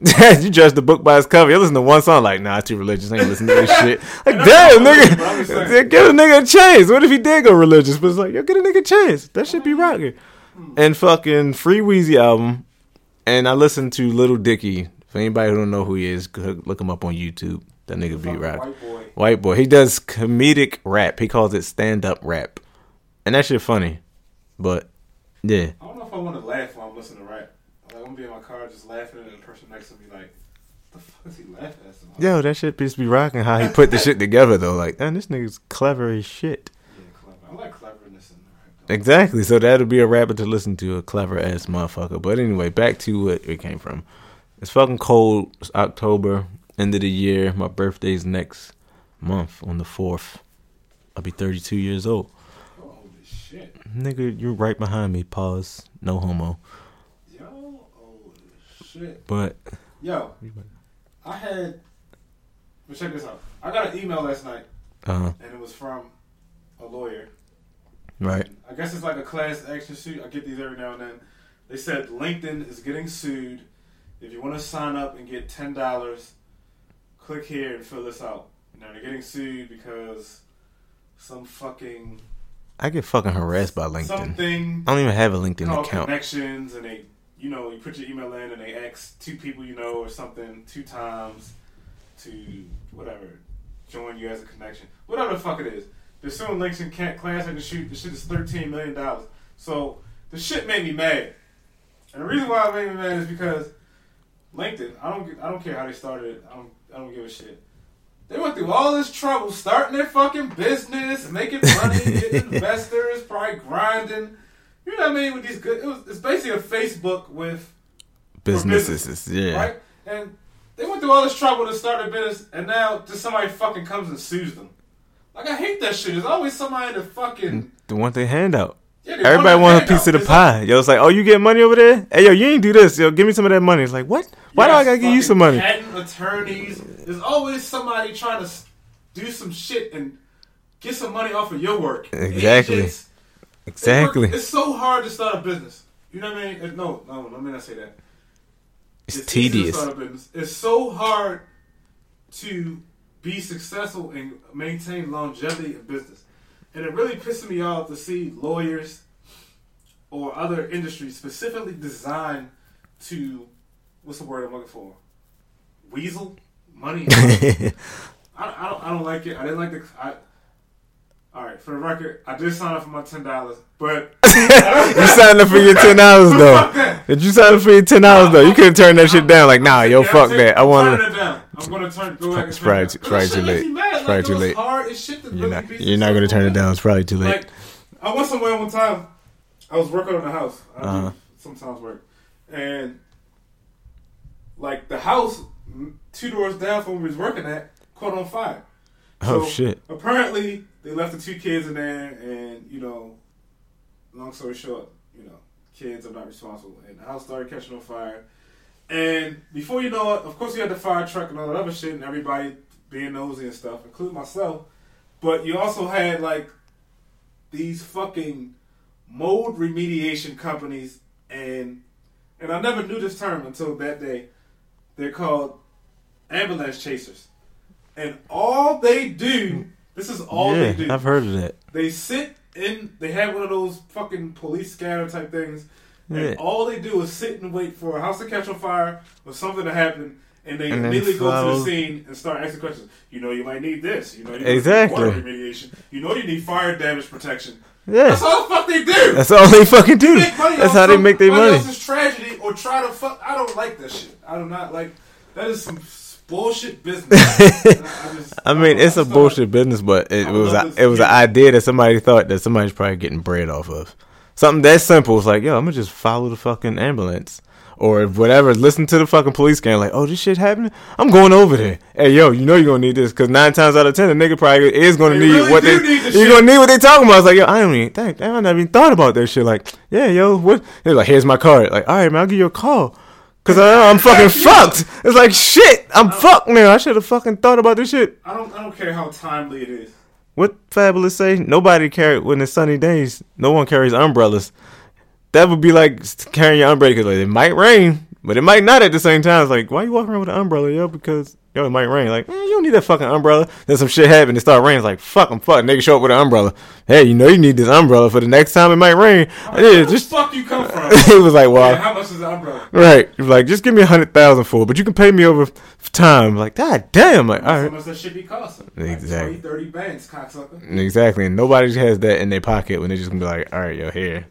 You judge the book by its cover. You listen to one song, like, nah, I too religious. I ain't listen to this shit. Like, damn, that's not religious, but I'm just nigga, get a nigga a chance. What if he did go religious? But it's like, yo, get a nigga a chance. That should be rocking. Hmm. And fucking Free Weezy album. And I listened to Little Dicky. For anybody who don't know who he is, look him up on YouTube. That nigga be rock. White boy. White boy. He does comedic rap. He calls it stand up rap. And that shit funny. But yeah. I don't know if I want to laugh while I'm listening to rap. Like I'm gonna be in my car just laughing, and the person next to me like, "The fuck is he laughing at?" Yo, that shit just be rocking how he put the shit together though. Like, man, this nigga's clever as shit. Yeah, clever. I like cleverness in rap. though. Exactly. So that'll be a rapper to listen to, a clever ass motherfucker. But anyway, back to what it came from. It's fucking cold. It's October, end of the year. My birthday's next month on the fourth. I'll be thirty two years old. Holy shit, Nigga, you're right behind me. Pause. No homo. Shit, But yo. I had. But check this out. I got an email last night, uh and it was from a lawyer. right. I guess it's like a class action suit. I get these every now and then. They said LinkedIn is getting sued. If you want to sign up and get ten dollars, click here and fill this out. Now they're getting sued because some fucking I get fucking harassed by LinkedIn. something I don't even have a LinkedIn account. connections, and they, you know, you put your email in and they ask two people you know or something two times to whatever join you as a connection, whatever the fuck it is. They're suing LinkedIn can't class action shoot. The shit is thirteen million dollars. So the shit made me mad, and the reason why it made me mad is because LinkedIn. I don't. I don't care how they started. it. I don't. I don't give a shit. They went through all this trouble starting their fucking business, making money, getting investors, probably grinding. You know what I mean? With these good, it was, it's basically a Facebook with Businesses, yeah. right, and they went through all this trouble to start a business, and now just somebody fucking comes and sues them. Like I hate that shit. There's always somebody to fucking. Mm, the one they hand out. Yeah, Everybody want wants a piece of the pie. Yo, it's like, oh, you get money over there? Hey, yo, you ain't do this. Yo, give me some of that money. It's like, what? Why do I gotta give you some money? Patent attorneys. There's always somebody trying to do some shit and get some money off of your work. Exactly. Agents. Exactly. work- It's so hard to start a business. You know what I mean? No, no, let me not say that. It's to tedious. It's so hard to be successful and maintain longevity in business. And it really pisses me off to see lawyers or other industries specifically designed to what's the word I'm looking for? Weasel money. I, I don't. I don't like it. I didn't like the. I, all right, for the record, I did sign up for my ten dollars, but You signed up for your ten dollars though. Did you sign up for your ten dollars though? You couldn't turn that shit down. Like, nah, yo, fuck that. I want to. it down. I'm gonna turn. Go It's probably too- probably too late. It's probably too late. Hard as shit to You're not. You're not gonna turn it down. It's probably too late. Like, I went somewhere one time. I was working on the house. I Uh-huh. sometimes work, and like the house two doors down from where we was working at caught on fire. Oh So, shit. Apparently, they left the two kids in there, and you know long story short, you know, kids, I'm not responsible. And the house started catching on fire. And before you know it, of course, you had the fire truck and all that other shit, and everybody being nosy and stuff, including myself. But you also had like these fucking mold remediation companies, and and I never knew this term until that day. They're called ambulance chasers, and all they do. This is all yeah, they do. I've heard of that. They sit in. They have one of those fucking police scanner type things, and Yeah. all they do is sit and wait for a house to catch on fire or something to happen, and they And immediately go to the scene and start asking questions. You know, you might need this. You know, you Exactly. water remediation. You know, you need fire damage protection. Yeah, That's all the fuck they do. that's all they fucking do. Money That's how they make their money. This is tragedy or try to fuck. I don't like that shit. I do not like. That is some bullshit business. I, just- I mean, it's a I just- bullshit business, but it I was a, it was an idea that somebody thought that somebody's probably getting bread off of. Something that simple. It's like, yo, I'm gonna just follow the fucking ambulance or whatever. Listen to the fucking police scan. Like, oh, this shit happening. I'm going over there. Hey, yo, you know you're gonna need this because nine times out of ten, the nigga probably is gonna They need really what they. need You're shit. gonna need what they talking about. It's like, yo, I don't even think. I never even thought about that shit. Like, yeah, yo, what? They're like, here's my card. Like, all right, man, I'll give you a call. Cause I, I'm fucking fucked. It's like shit. I'm oh. fucked man. I should have fucking thought about this shit. I don't. I don't care how timely it is. What fabulous say? Nobody carry when it's sunny days. No one carries umbrellas. That would be like carrying your umbrella. 'cause, Like it might rain, but it might not at the same time. It's like why you walking around with an umbrella, yo? Because yo, it might rain. Like man, you don't need that fucking umbrella. Then some shit happen. It start raining. It's like fuck, I'm fucked. Nigga show up with an umbrella. Hey, you know you need this umbrella for the next time it might rain. Where Yeah, the just fuck you come from? it was like wow. Yeah, how much is the umbrella? Right, He was like just give me a hundred thousand for it, but you can pay me over time. Like god damn, like all right. How much that should be costing? Like Exactly. 20, 30 banks, cocksucker. Exactly, and nobody has that in their pocket when they're just gonna be like, "All right, yo, here."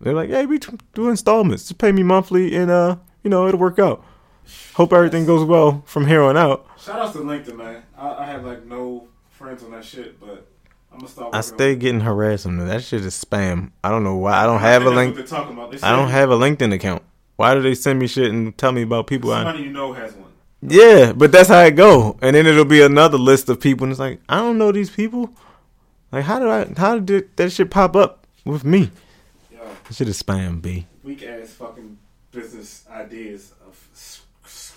They're like, "Yeah, we do installments. Just pay me monthly, and uh, you know, it'll work out. Hope everything goes well from here on out." Shout out to LinkedIn, man. I, I have like no friends on that shit, but I'm gonna start. I stay on getting harassed on that. That shit is spam. I don't know why. I don't have a think link. What talking about. I don't have a LinkedIn account. Why do they send me shit and tell me about people? I Somebody you know has one. yeah, but that's how it go. And then it'll be another list of people, and it's like I don't know these people. Like how did I? How did that shit pop up with me? Yo, That shit is spam, b. weak ass fucking business ideas of s-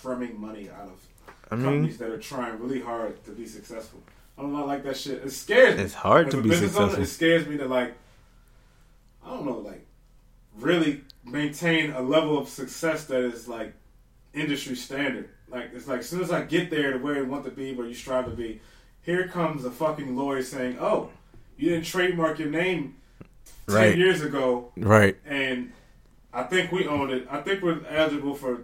scrumming money out of I mean, companies that are trying really hard to be successful. I don't know, like that shit. It scares me. it's hard As to be business owner, successful. it scares me to like, I don't know, like really maintain a level of success that is like industry standard. Like it's like as soon as I get there to where I want to be, where you strive to be, here comes a fucking lawyer saying, "Oh, you didn't trademark your name ten Right. years ago, Right. and I think we own it. I think we're eligible for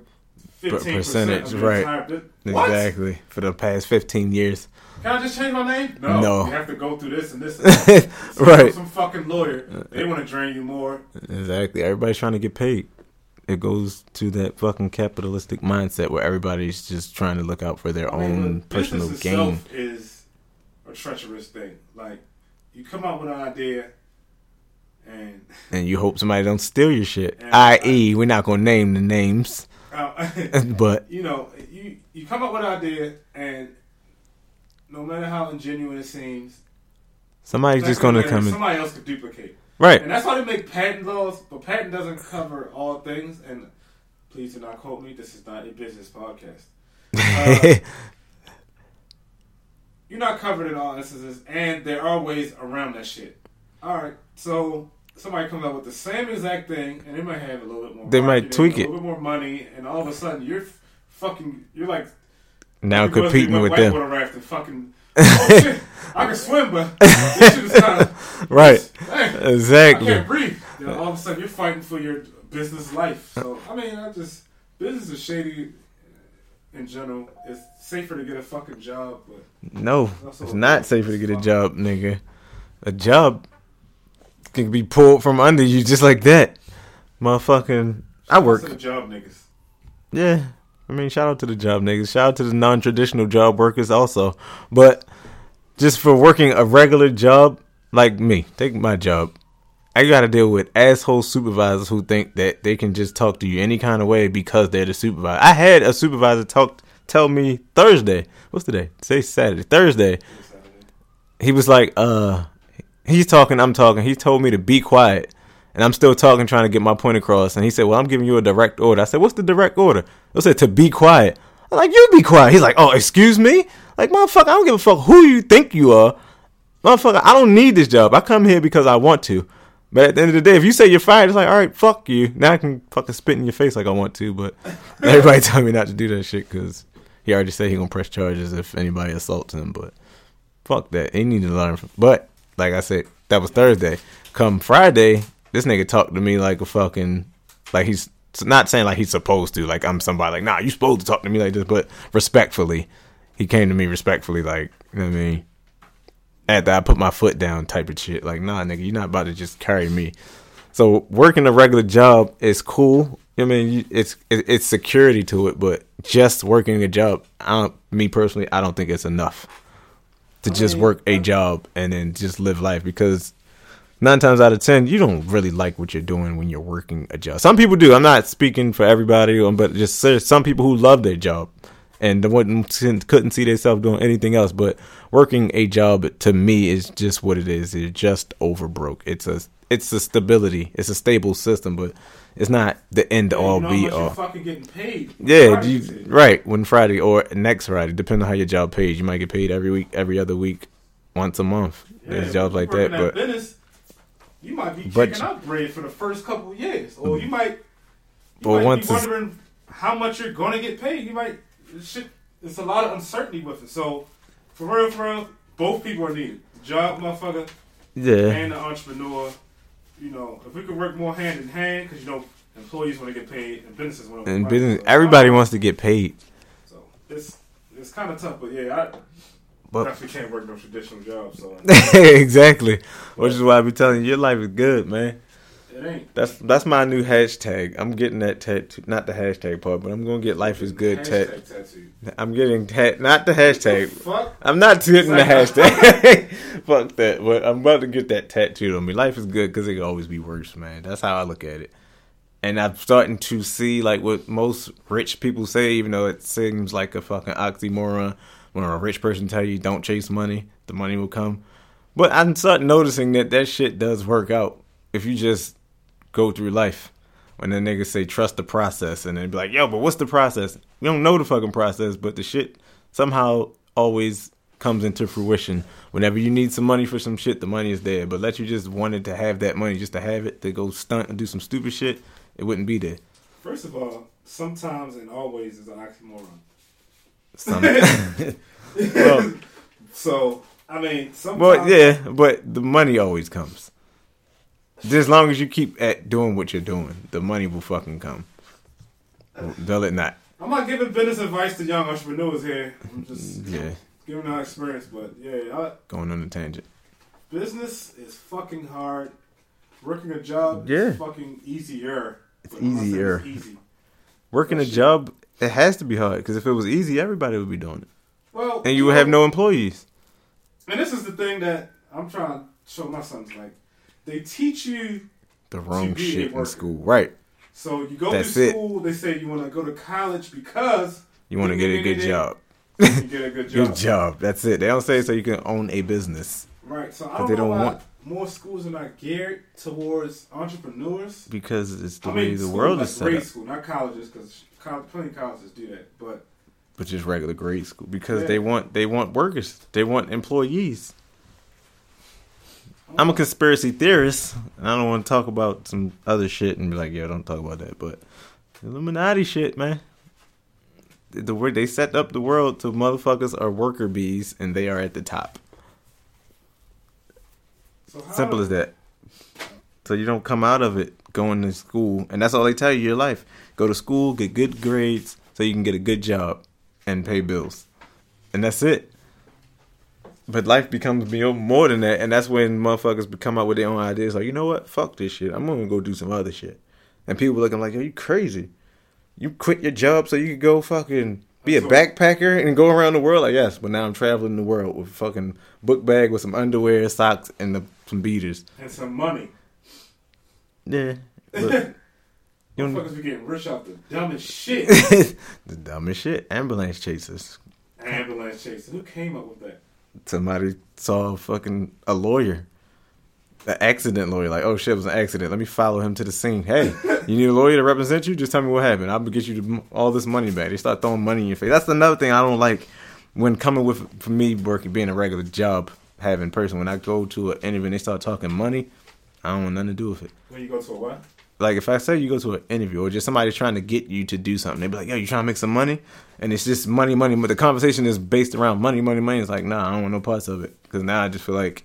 fifteen percentage, of right. entire bu- What? Exactly. For the past 15 years. Can I just change my name? No. No. You have to go through this and this. And that. So right. Some fucking lawyer. They want to drain you more. Exactly. Everybody's trying to get paid. It goes to that fucking capitalistic mindset where everybody's just trying to look out for their I mean, own personal gain. is a treacherous thing. Like you come up with an idea, and And you hope somebody don't steal your shit. I.e., we're not going to name the names. Uh, but you know, you you come up with an idea, and no matter how ingenuine it seems, somebody's just going to come in. Somebody else could duplicate. Right. And that's why they make patent laws, but patent doesn't cover all things. And please do not quote me. This is not a business podcast. Uh, You're not covered in all instances, and there are ways around that shit. All right, so somebody comes up with the same exact thing, and they might have a little bit more. They might tweak a little bit more money, and all of a sudden you're fucking. You're like now you must be competing with them. fucking. oh shit! I can swim, but this shit is kind of Right. I Exactly. can't breathe. You know, all of a sudden, you're fighting for your business life. So, I mean, I just business is shady in general. It's safer to get a fucking job, but No, it's not safer to get a job, nigga. A job can be pulled from under you just like that. Motherfucking, I work. To the job niggas. Yeah, I mean, shout out to the job niggas. Shout out to the non-traditional job workers also. But just for working a regular job, like me, take my job. I got to deal with asshole supervisors who think that they can just talk to you any kind of way because they're the supervisor. I had a supervisor talk tell me Thursday. What's today? Say Saturday. Thursday. Saturday. He was like, uh, he's talking, I'm talking. He told me to be quiet. And I'm still talking, trying to get my point across. And he said, "Well, I'm giving you a direct order." I said, "What's the direct order?" I said, "To be quiet." I'm like, "You be quiet." He's like, "Oh, excuse me." Like, motherfucker, I don't give a fuck who you think you are, motherfucker. I don't need this job. I come here because I want to. But at the end of the day, if you say you're fired, it's like, all right, fuck you. Now I can fucking spit in your face like I want to. But everybody tell me not to do that shit because he already said he gonna press charges if anybody assaults him. But fuck that. He need to learn. From, but like I said, that was Thursday. Come Friday, this nigga talked to me like a fucking like he's not saying like he's supposed to. Like I'm somebody like nah, you supposed to talk to me like this, but respectfully, he came to me respectfully. Like you know what I mean. After I put my foot down, type of shit. Like nah, nigga, you're not about to just carry me. So working a regular job is cool. I mean, it's it's security to it, but just working a job, I don't, me personally, I don't think it's enough to just work a job and then just live life because nine times out of ten, you don't really like what you're doing when you're working a job. Some people do. I'm not speaking for everybody, um, but just there's some people who love their job and couldn't see themselves doing anything else. But working a job to me is just what it is. It's just over broke. It's a it's a stability. It's a stable system, but it's not the end Yeah, all you know how be all. You're fucking getting paid. Yeah, you, right. When Friday or next Friday, depending on how your job pays, you might get paid every week, every other week, once a month. Yeah, There's jobs like that, but business, you might be But- kicking up bread for the first couple of years, or you might, you Or might once be wondering how much you're going to get paid. You might shit. It's a lot of uncertainty with it. So, for real, for real, both people are needed. The job, motherfucker, yeah, and the entrepreneur. You know, if we could work more hand in hand, because you know, employees want to get paid and businesses want to. and business, everybody wants to get paid. So it's it's kind of tough, but yeah, I But- definitely can't work no traditional job. So exactly, which is why I be telling you, your life is good, man. It ain't. That's that's my new hashtag. I'm getting that tattoo, not the hashtag part, but I'm gonna get life is good tat. Tattoo. I'm getting tat, not the hashtag. Fuck. I'm not getting the hashtag. Fuck that. But I'm about to get that tattooed on me. Life is good because it can always be worse, man. That's how I look at it. And I'm starting to see like what most rich people say, even though it seems like a fucking oxymoron. When a rich person tell you don't chase money, the money will come. But I'm starting noticing that that shit does work out if you just go through life. When the niggas say trust the process, and they be like, "Yo, but what's the process?" We don't know the fucking process, but the shit somehow always comes into fruition. Whenever you need some money for some shit, the money is there. But let you just wanted to have that money just to have it to go stunt and do some stupid shit, it wouldn't be there. First of all, sometimes and always is an oxymoron. Some, well, So I mean, sometimes. well, yeah, but the money always comes. Just as long as you keep at doing what you're doing, the money will fucking come. Will it not? I'm not giving business advice to young entrepreneurs here. I'm just Yeah, giving our experience, but yeah, I, going on a tangent. business is fucking hard. Working a job Yeah. is fucking easier. It's But I'm not saying easier. It's easy. Working a Shit. job, it has to be hard because if it was easy, everybody would be doing it, Well, and you would have no employees. And this is the thing that I'm trying to show my sons. Like, they teach you. The wrong shit in school, right? So you go That's to it. school. They say you want to go to college because You want to get a good job. you get a good job. Good job. That's it. They don't say so you can own a business Right. So I don't they don't want- more schools are not geared towards entrepreneurs. because it's the I way mean, the world like is set grade up. school, not colleges, because plenty of colleges do that. But But just regular grade school because Yeah. they want they want workers. They want employees. I'm a conspiracy theorist, and I don't want to talk about some other shit and be like, "Yo, don't talk about that." But Illuminati shit, man. The way they set up the world to motherfuckers are worker bees, and they are at the top. so Simple as that. So you don't come out of it going to school, and that's all they tell you your life. Go to school, get good grades, so you can get a good job and pay bills, and that's it. But life becomes me- more than that, and that's when motherfuckers come out with their own ideas. Like, you know what? Fuck this shit. I'm gonna go do some other shit. And people looking like, yo, you crazy? You quit your job so you could go fucking be a backpacker and go around the world? Like, yes, but now I'm traveling the world with a fucking book bag with some underwear, socks, and the, some beaters. and some money. Yeah. Look, you Motherfuckers be getting rich off the dumbest shit. the dumbest shit. Ambulance chasers. Ambulance chasers. Who came up with that? Somebody saw a fucking a lawyer. an accident lawyer. Like, oh shit, it was an accident. Let me follow him to the scene. Hey, you need a lawyer to represent you? Just tell me what happened. I'm gonna get you all this money back. They start throwing money in your face. That's another thing I don't like when coming with for me working being a regular job having person. When I go to an interview and they start talking money, I don't want nothing to do with it. When you go to a what? Like if I say you go to an interview or just somebody trying to get you to do something, they be like, "Yo, you trying to make some money?" And it's just money, money. But the conversation is based around money, money, money. It's like, nah, I don't want no parts of it because now I just feel like,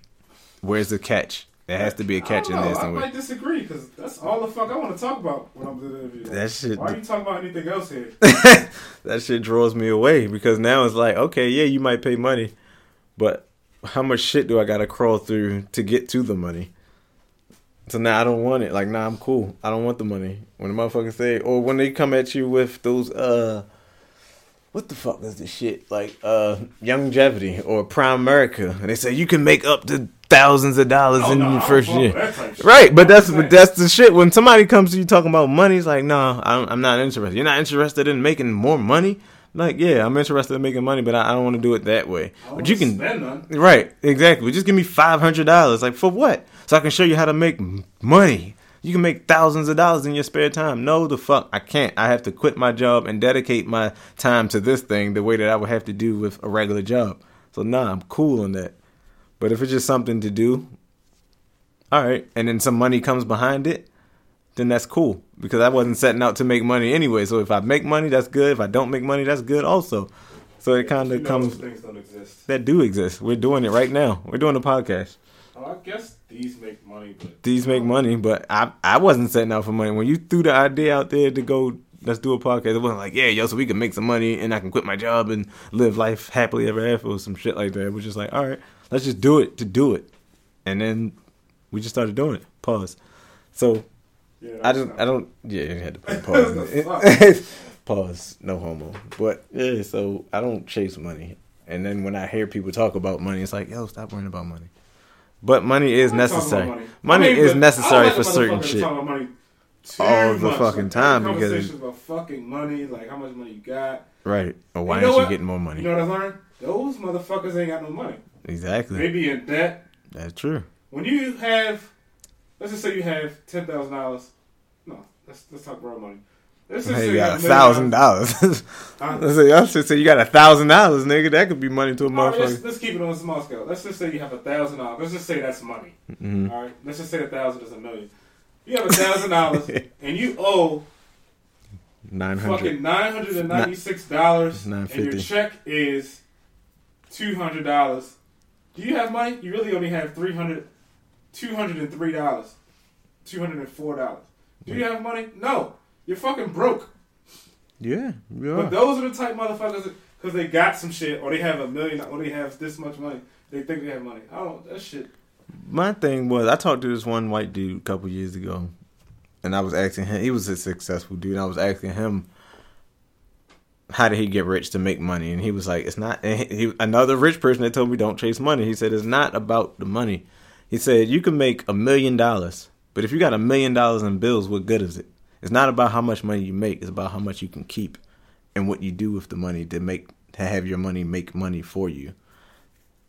where's the catch? There has to be a catch in I this. I and might disagree because that's all the fuck I want to talk about when I'm doing interview. That shit- Why are you talking about anything else here? that shit draws me away because now it's like, okay, yeah, you might pay money, but how much shit do I gotta crawl through to get to the money? So now I don't want it. Like, nah, I'm cool. I don't want the money. When the motherfuckers say, or when they come at you with those, uh, what the fuck is this shit? Like, uh, longevity or Primerica, and they say you can make up to thousands of dollars Oh, in your first year. with that type shit. Right, but that's but that's the shit. When somebody comes to you talking about money, it's like, no, I'm, I'm not interested. You're not interested in making more money. Like, yeah, I'm interested in making money, but I, I don't want to do it that way. But you can, right? Exactly. Just give me five hundred dollars. Like for what? So I can show you how to make money. You can make thousands of dollars in your spare time. No, the fuck, I can't. I have to quit my job and dedicate my time to this thing the way that I would have to do with a regular job. So nah, I'm cool on that. But if it's just something to do, all right, and then some money comes behind it, then that's cool because I wasn't setting out to make money anyway. So if I make money, that's good. If I don't make money, that's good also. So it kind of comes things don't exist. that do exist. We're doing it right now. We're doing a podcast. Oh, I guess these make money, but These make money, but I I wasn't setting out for money. When you threw the idea out there to go, let's do a podcast. It wasn't like, yeah, yo, so we can make some money and I can quit my job and live life happily ever after or some shit like that. It was just like, all right, let's just do it to do it, and then we just started doing it. Pause. So yeah, I don't, I don't, yeah, you had to put pause. pause, no homo. But yeah, so I don't chase money. And then when I hear people talk about money, it's like, yo, stop worrying about money. But money is I'm not talking necessary. about Money, I mean, is necessary for certain shit. talking about money too All the much. fucking Like, time because- conversations about fucking money, like how much money you got. Right. Or why You know aren't you getting more money? You know what I learned? Those motherfuckers ain't got no money. exactly. They be in debt. That's true. When you have, let's just say you have ten thousand dollars. No, let's let's talk real money. Let's Hey, you got a thousand dollars. Let's say, I should say you got a thousand dollars, nigga. That could be money to a All right, let's, motherfucker. let's keep it on a small scale. Let's just say you have a thousand dollars. Let's just say that's money. Mhm. All right. Let's just say a thousand is a million. You have a thousand dollars and you owe Nine hundred. fucking nine hundred and ninety six dollars, and your check is two hundred dollars. Do you have money? You really only have three hundred, two hundred and three dollars, two hundred and four dollars. Do you have money? No, you're fucking broke. Yeah, you But those are the type motherfuckers because they got some shit, or they have a million, or they have this much money. They think they have money. I don't. That shit. My thing was, I talked to this one white dude a couple years ago, and I was asking him. He was a successful dude. And I was asking him, how did he get rich to make money? And he was like, "It's not." And he, he- another rich person that told me, "Don't chase money." He said, "It's not about the money." He said, "You can make a million dollars, but if you got a million dollars in bills, what good is it? It's not about how much money you make. It's about how much you can keep, and what you do with the money to make to have your money make money for you."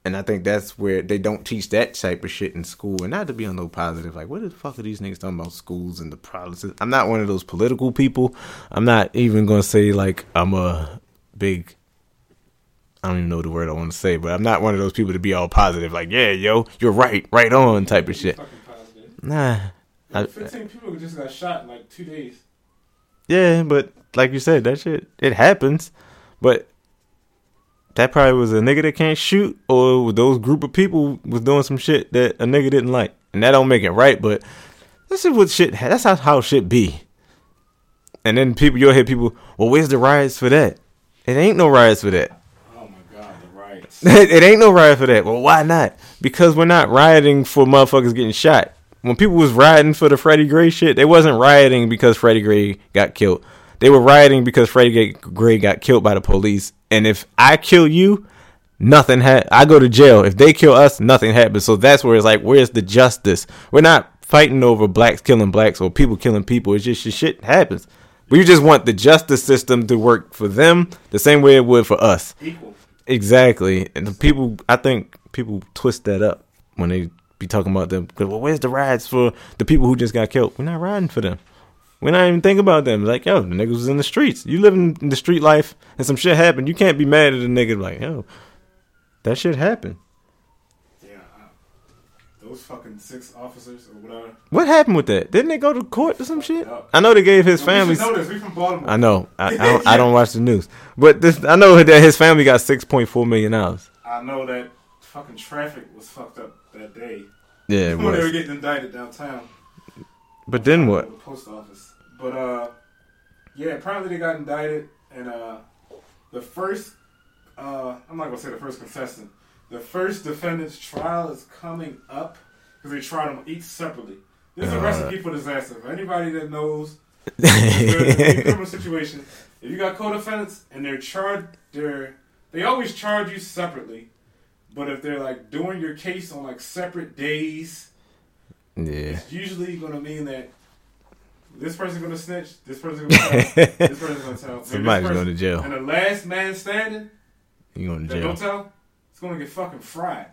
And I think that's where they don't teach that type of shit in school. And not to be on no positive, like, what the fuck are these niggas talking about schools and the problems? I'm not one of those political people. I'm not even going to say, like, I'm a big, I don't even know the word I want to say, but I'm not one of those people to be all positive, like, yeah, yo, you're right, right on type of shit. Nah. I- Fifteen people just got shot in like two days. Yeah, but like you said, that shit, it happens. But that probably was a nigga that can't shoot, or those group of people was doing some shit that a nigga didn't like, and that don't make it right. But this is what shit. That's how how shit be. And then people, you'll hear people, well, where's the riots for that? It ain't no riots for that. Oh my god, the riots. it ain't no riot for that. Well, why not? Because we're not rioting for motherfuckers getting shot. When people was rioting for the Freddie Gray shit, they wasn't rioting because Freddie Gray got killed. They were rioting because Freddie Gray got killed by the police. And if I kill you, nothing ha- I go to jail. If they kill us, nothing happens. So that's where it's like, where's the justice? We're not fighting over blacks killing blacks or people killing people. It's just shit happens. We just want the justice system to work for them the same way it would for us. Equal. Exactly. And the people I think people twist that up when they be talking about them. Well, where's the rides for the people who just got killed? We're not riding for them. We're not even thinking about them. Like, yo, the niggas was in the streets. You living in the street life and some shit happened. You can't be mad at a nigga like, yo, that shit happened. Yeah. Those fucking six officers or whatever. What happened with that? Didn't they go to court or some shit? I know they gave his We family. know this. We from Baltimore. I know. I, I, don't, I don't watch the news, but this I know that his family got six point four million dollars. I know that fucking traffic was fucked up that day Yeah, it when they were was. getting indicted downtown. But then what? The post office. But uh, yeah, apparently they got indicted, and uh, the first, uh, I'm not gonna say the first contestant, the first defendant's trial is coming up because they tried them each separately. This is a Uh. recipe for disaster. For anybody that knows the criminal situation, if you got co-defendants and they're charged, they're they always charge you separately. But if they're like doing your case on like separate days, yeah. it's usually going to mean that this person's going to snitch, this person's going to tell, this person's going to tell. Somebody's this going to jail. And the last man standing You going to jail? don't tell, it's going to get fucking fried.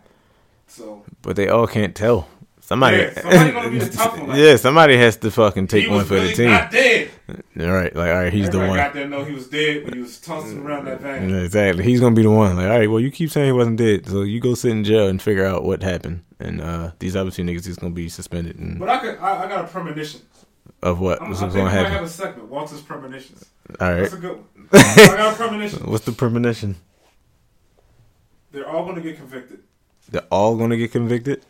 So But they all can't tell. Somebody, Yeah, somebody gonna be the tough one, like- yeah, somebody has to fucking take one was for really the team. not dead. All right, like all right, he's the Everybody one. got there know he was dead when he was tossing around that van. Yeah, exactly. He's gonna be the one. Like, all right, well, you keep saying he wasn't dead, so you go sit in jail and figure out what happened. And uh these other two niggas is gonna be suspended. And But I could, I, I got a premonition. of what? I'm, What's gonna think we might have a segment, Walter's premonitions. All right. That's a good one. I got a premonition. What's the premonition? They're all going to get convicted. They're all gonna get convicted,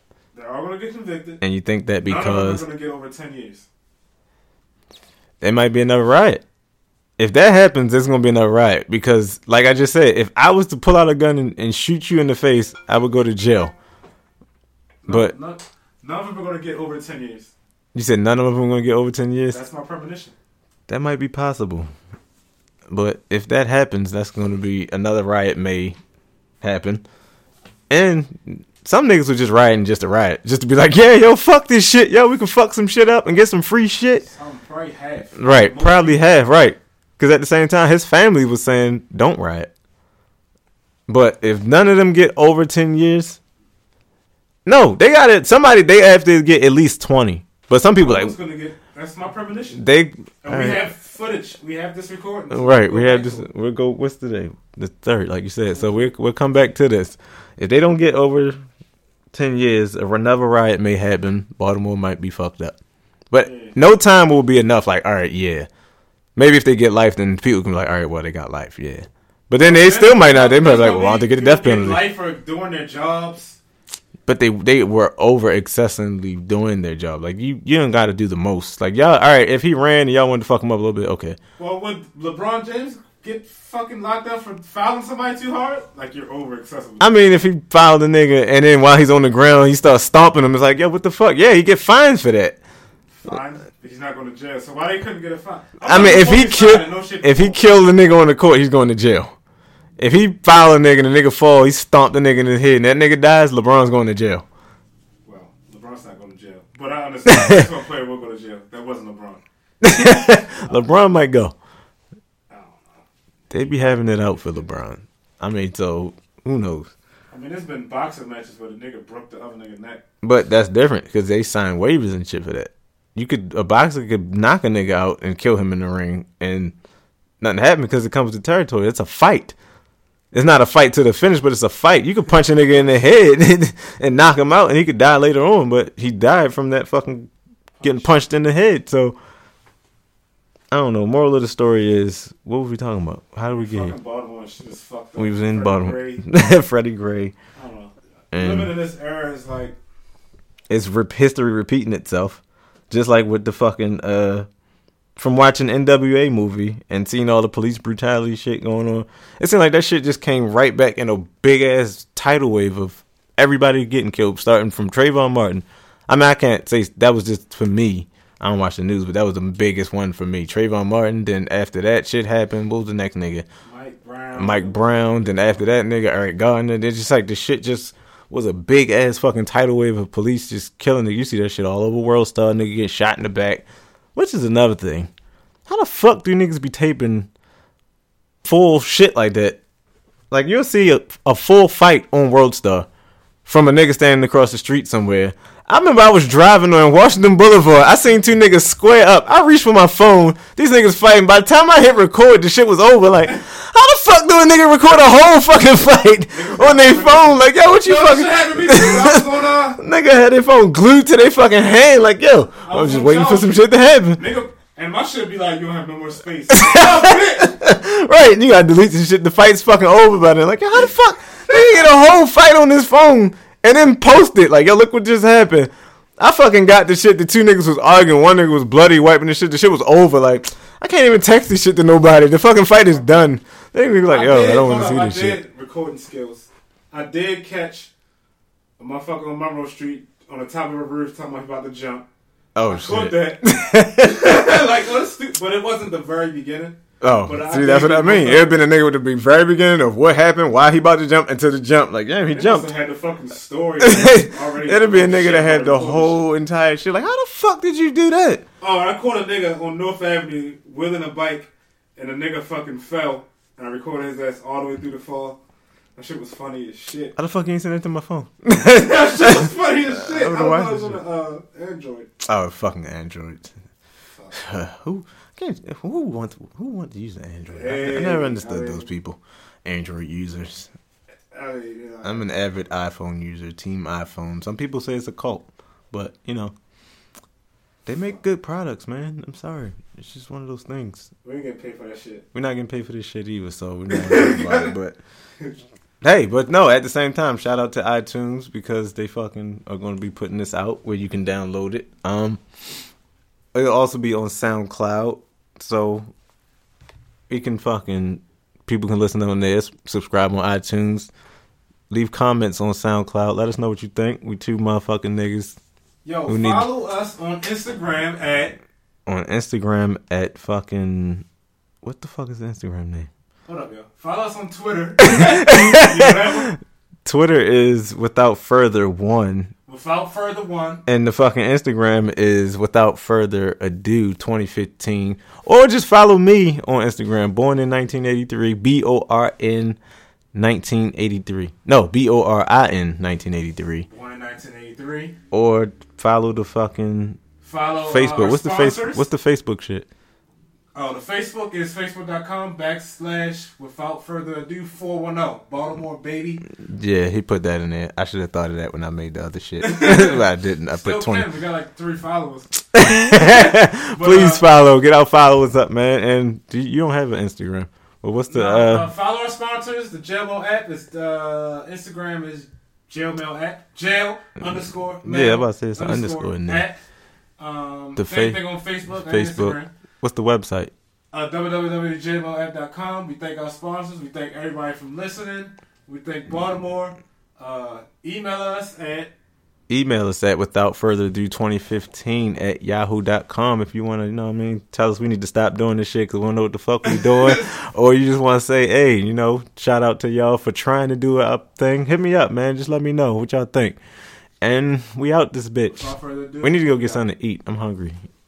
They're all going to get convicted. and you think that None of because them are going to get over 10 years. there might be another riot. If that happens, there's gonna be another riot because, like I just said, if I was to pull out a gun and, and shoot you in the face, I would go to jail. But none, none of them are going to get over 10 years. you said none of them are gonna get over ten years. That's my premonition. That might be possible. But if that happens, that's going to be another riot may happen. And some niggas will just and just to riot. Just to be like, yeah, yo, fuck this shit. Yo, we can fuck some shit up and get some free shit. Some probably half. Right. Probably have. Right. Because at the same time, his family was saying, don't riot. But if none of them get over 10 years, no, they got it. Somebody, they have to get at least 20. But some people, like, get? That's my premonition. they. And we uh, have footage. We have this recording. Right, we have this. We'll go. What's today? The third, like you said. So we'll we'll come back to this. If they don't get over ten years, another riot may happen. Baltimore might be fucked up, but no time will be enough. Like, all right, yeah, maybe if they get life, then people can be like, all right, well, they got life, yeah. But then they still might not. They might be like, well, why don't they get the death penalty? Life for doing their jobs. But they they were over excessively doing their job. Like you, you don't got to do the most. Like y'all, all right. If he ran and y'all wanted to fuck him up a little bit, okay. Well, would LeBron James get fucking locked up for fouling somebody too hard? Like you're over excessively. I mean, if he fouled a nigga and then while he's on the ground, he starts stomping him, it's like, yo, what the fuck? Yeah, he get fined for that. Fine. He's not going to jail. So why they couldn't get a fine? I mean, if he killed, if he killed a nigga on the court, he's going to jail. If he foul a nigga and the nigga fall, he stomped the nigga in his head, and that nigga dies, LeBron's going to jail. Well, LeBron's not going to jail. But I understand. This one player will go to jail. That wasn't LeBron. LeBron might go. They be having it out for LeBron. I mean, so who knows? I mean, there's been boxing matches where the nigga broke the other nigga neck. But that's different because they sign waivers and shit for that. You could a boxer could knock a nigga out and kill him in the ring, and nothing happen because it comes to territory. It's a fight. It's not a fight to the finish, but it's a fight. You could punch a nigga in the head and, and knock him out, and he could die later on. But he died from that fucking getting punched in the head. So I don't know. Moral of the story is, what were we talking about? How did we get here? Baltimore and shit is fucked up. We was in Freddie Baltimore. Gray, Freddie Gray. I don't know. And- Living in this era is like, it's re- history repeating itself, just like with the fucking uh, from watching NWA movie and seeing all the police brutality shit going on. It seemed like that shit just came right back in a big ass tidal wave of everybody getting killed, starting from Trayvon Martin. I mean, I can't say that was just for me. I don't watch the news, but that was the biggest one for me. Trayvon Martin. Then after that shit happened, what was the next nigga? Mike Brown. Mike Brown. Then after that nigga, Eric Gardner. It's just like the shit just was a big ass fucking tidal wave of police just killing it. You see that shit all over World Star. Nigga get shot in the back, which is another thing. How the fuck do niggas be taping full shit like that? Like you'll see a, a full fight on World Star, from a nigga standing across the street somewhere. I remember I was driving on Washington Boulevard. I seen two niggas square up. I reached for my phone. These niggas fighting. By the time I hit record, the shit was over. Like, how the fuck do a nigga record a whole fucking fight on their phone? Like, yo, what you Yo, fucking? shit happened to me too. I was on Nigga had their phone glued to their fucking hand. Like, yo, I was just waiting for some shit to happen. nigga, and my shit be like, you don't have no more space. Right, you gotta delete this shit. The fight's fucking over by then. Like, yo, how the fuck? They get a whole fight on this phone and then post it. Like, yo, look what just happened. I fucking got the shit. The two niggas was arguing. One nigga was bloody, wiping the shit. The shit was over. Like, I can't even text this shit to nobody. The fucking fight is done. They be like, yo, I, did- don't want to see hold this I shit. recording skills. I did catch a motherfucker on Monroe Street on the top of a roof talking about about to jump. Oh I shit. caught that. like, what a stu- but it wasn't the very beginning. Oh, But I see, that's what I mean. It had been a nigga with the very beginning of what happened, why he about to jump, until the jump. Like, damn, he jumped. had the fucking story. already It'd be a nigga that had the whole entire shit. Like, how the fuck did you do that? Oh, I caught a nigga on North Avenue wheeling a bike, and the nigga fucking fell, and I recorded his ass all the way through the fall. That shit was funny as shit. How the fuck you ain't send that to my phone? that shit was funny as shit. I I would've don't know watched it was on the uh, Android. Oh, fucking Android. who can't, who wants who wants to use an Android? I- I, never understood I mean- those people. Android users. I mean, you know, I'm an avid iPhone user, team iPhone. Some people say it's a cult, but you know, they make good products, man. I'm sorry, it's just one of those things. we ain't getting paid for that shit. We're not getting paid for this shit either, so we're not about it. But hey, but no, at the same time, shout out to iTunes because they fucking are going to be putting this out where you can download it. Um, it'll also be on SoundCloud, so you can fucking people can listen on there. s- Subscribe on iTunes. Leave comments on SoundCloud. Let us know what you think. We two motherfucking niggas Yo, Who need- follow us on Instagram at on Instagram at fucking what the fuck is the Instagram name? hold up, yo. Follow us on Twitter. You know that one? Twitter is without further one, Without further one, and the fucking Instagram is without further ado 2015. Or just follow me on Instagram, born in 1983, B O R N 1983. No, B O R I N 1983. born in 1983. Or follow the fucking Follow uh, Facebook. What's the face? What's the Facebook shit? Oh, the Facebook is facebook.com backslash without further ado 410 Baltimore baby. Yeah, he put that in there. I should have thought of that when I made the other shit, but I didn't. I Still put 20. can. We got like three followers. Please uh, follow. Get our followers up, man. And do you don't have an Instagram. Well, what's the Uh, uh, follow our sponsors. The Jailmail app is uh, Instagram is Jailmail app. Jail underscore. Yeah, I'm about to say it's an underscore in there. At, um, The same fa- thing on Facebook. Facebook. What's the website? Uh, www.jmolapp.com. We thank our sponsors. We thank everybody from listening. We thank Baltimore. Uh, email us at Email us at without further ado 2015 at yahoo.com if you want to, you know what I mean, tell us we need to stop doing this shit because we don't know what the fuck we doing. or you just want to say, hey, you know, shout out to y'all for trying to do a thing. Hit me up, man. Just let me know what y'all think. And we out this bitch. further ado. We need to go get something to eat. I'm hungry.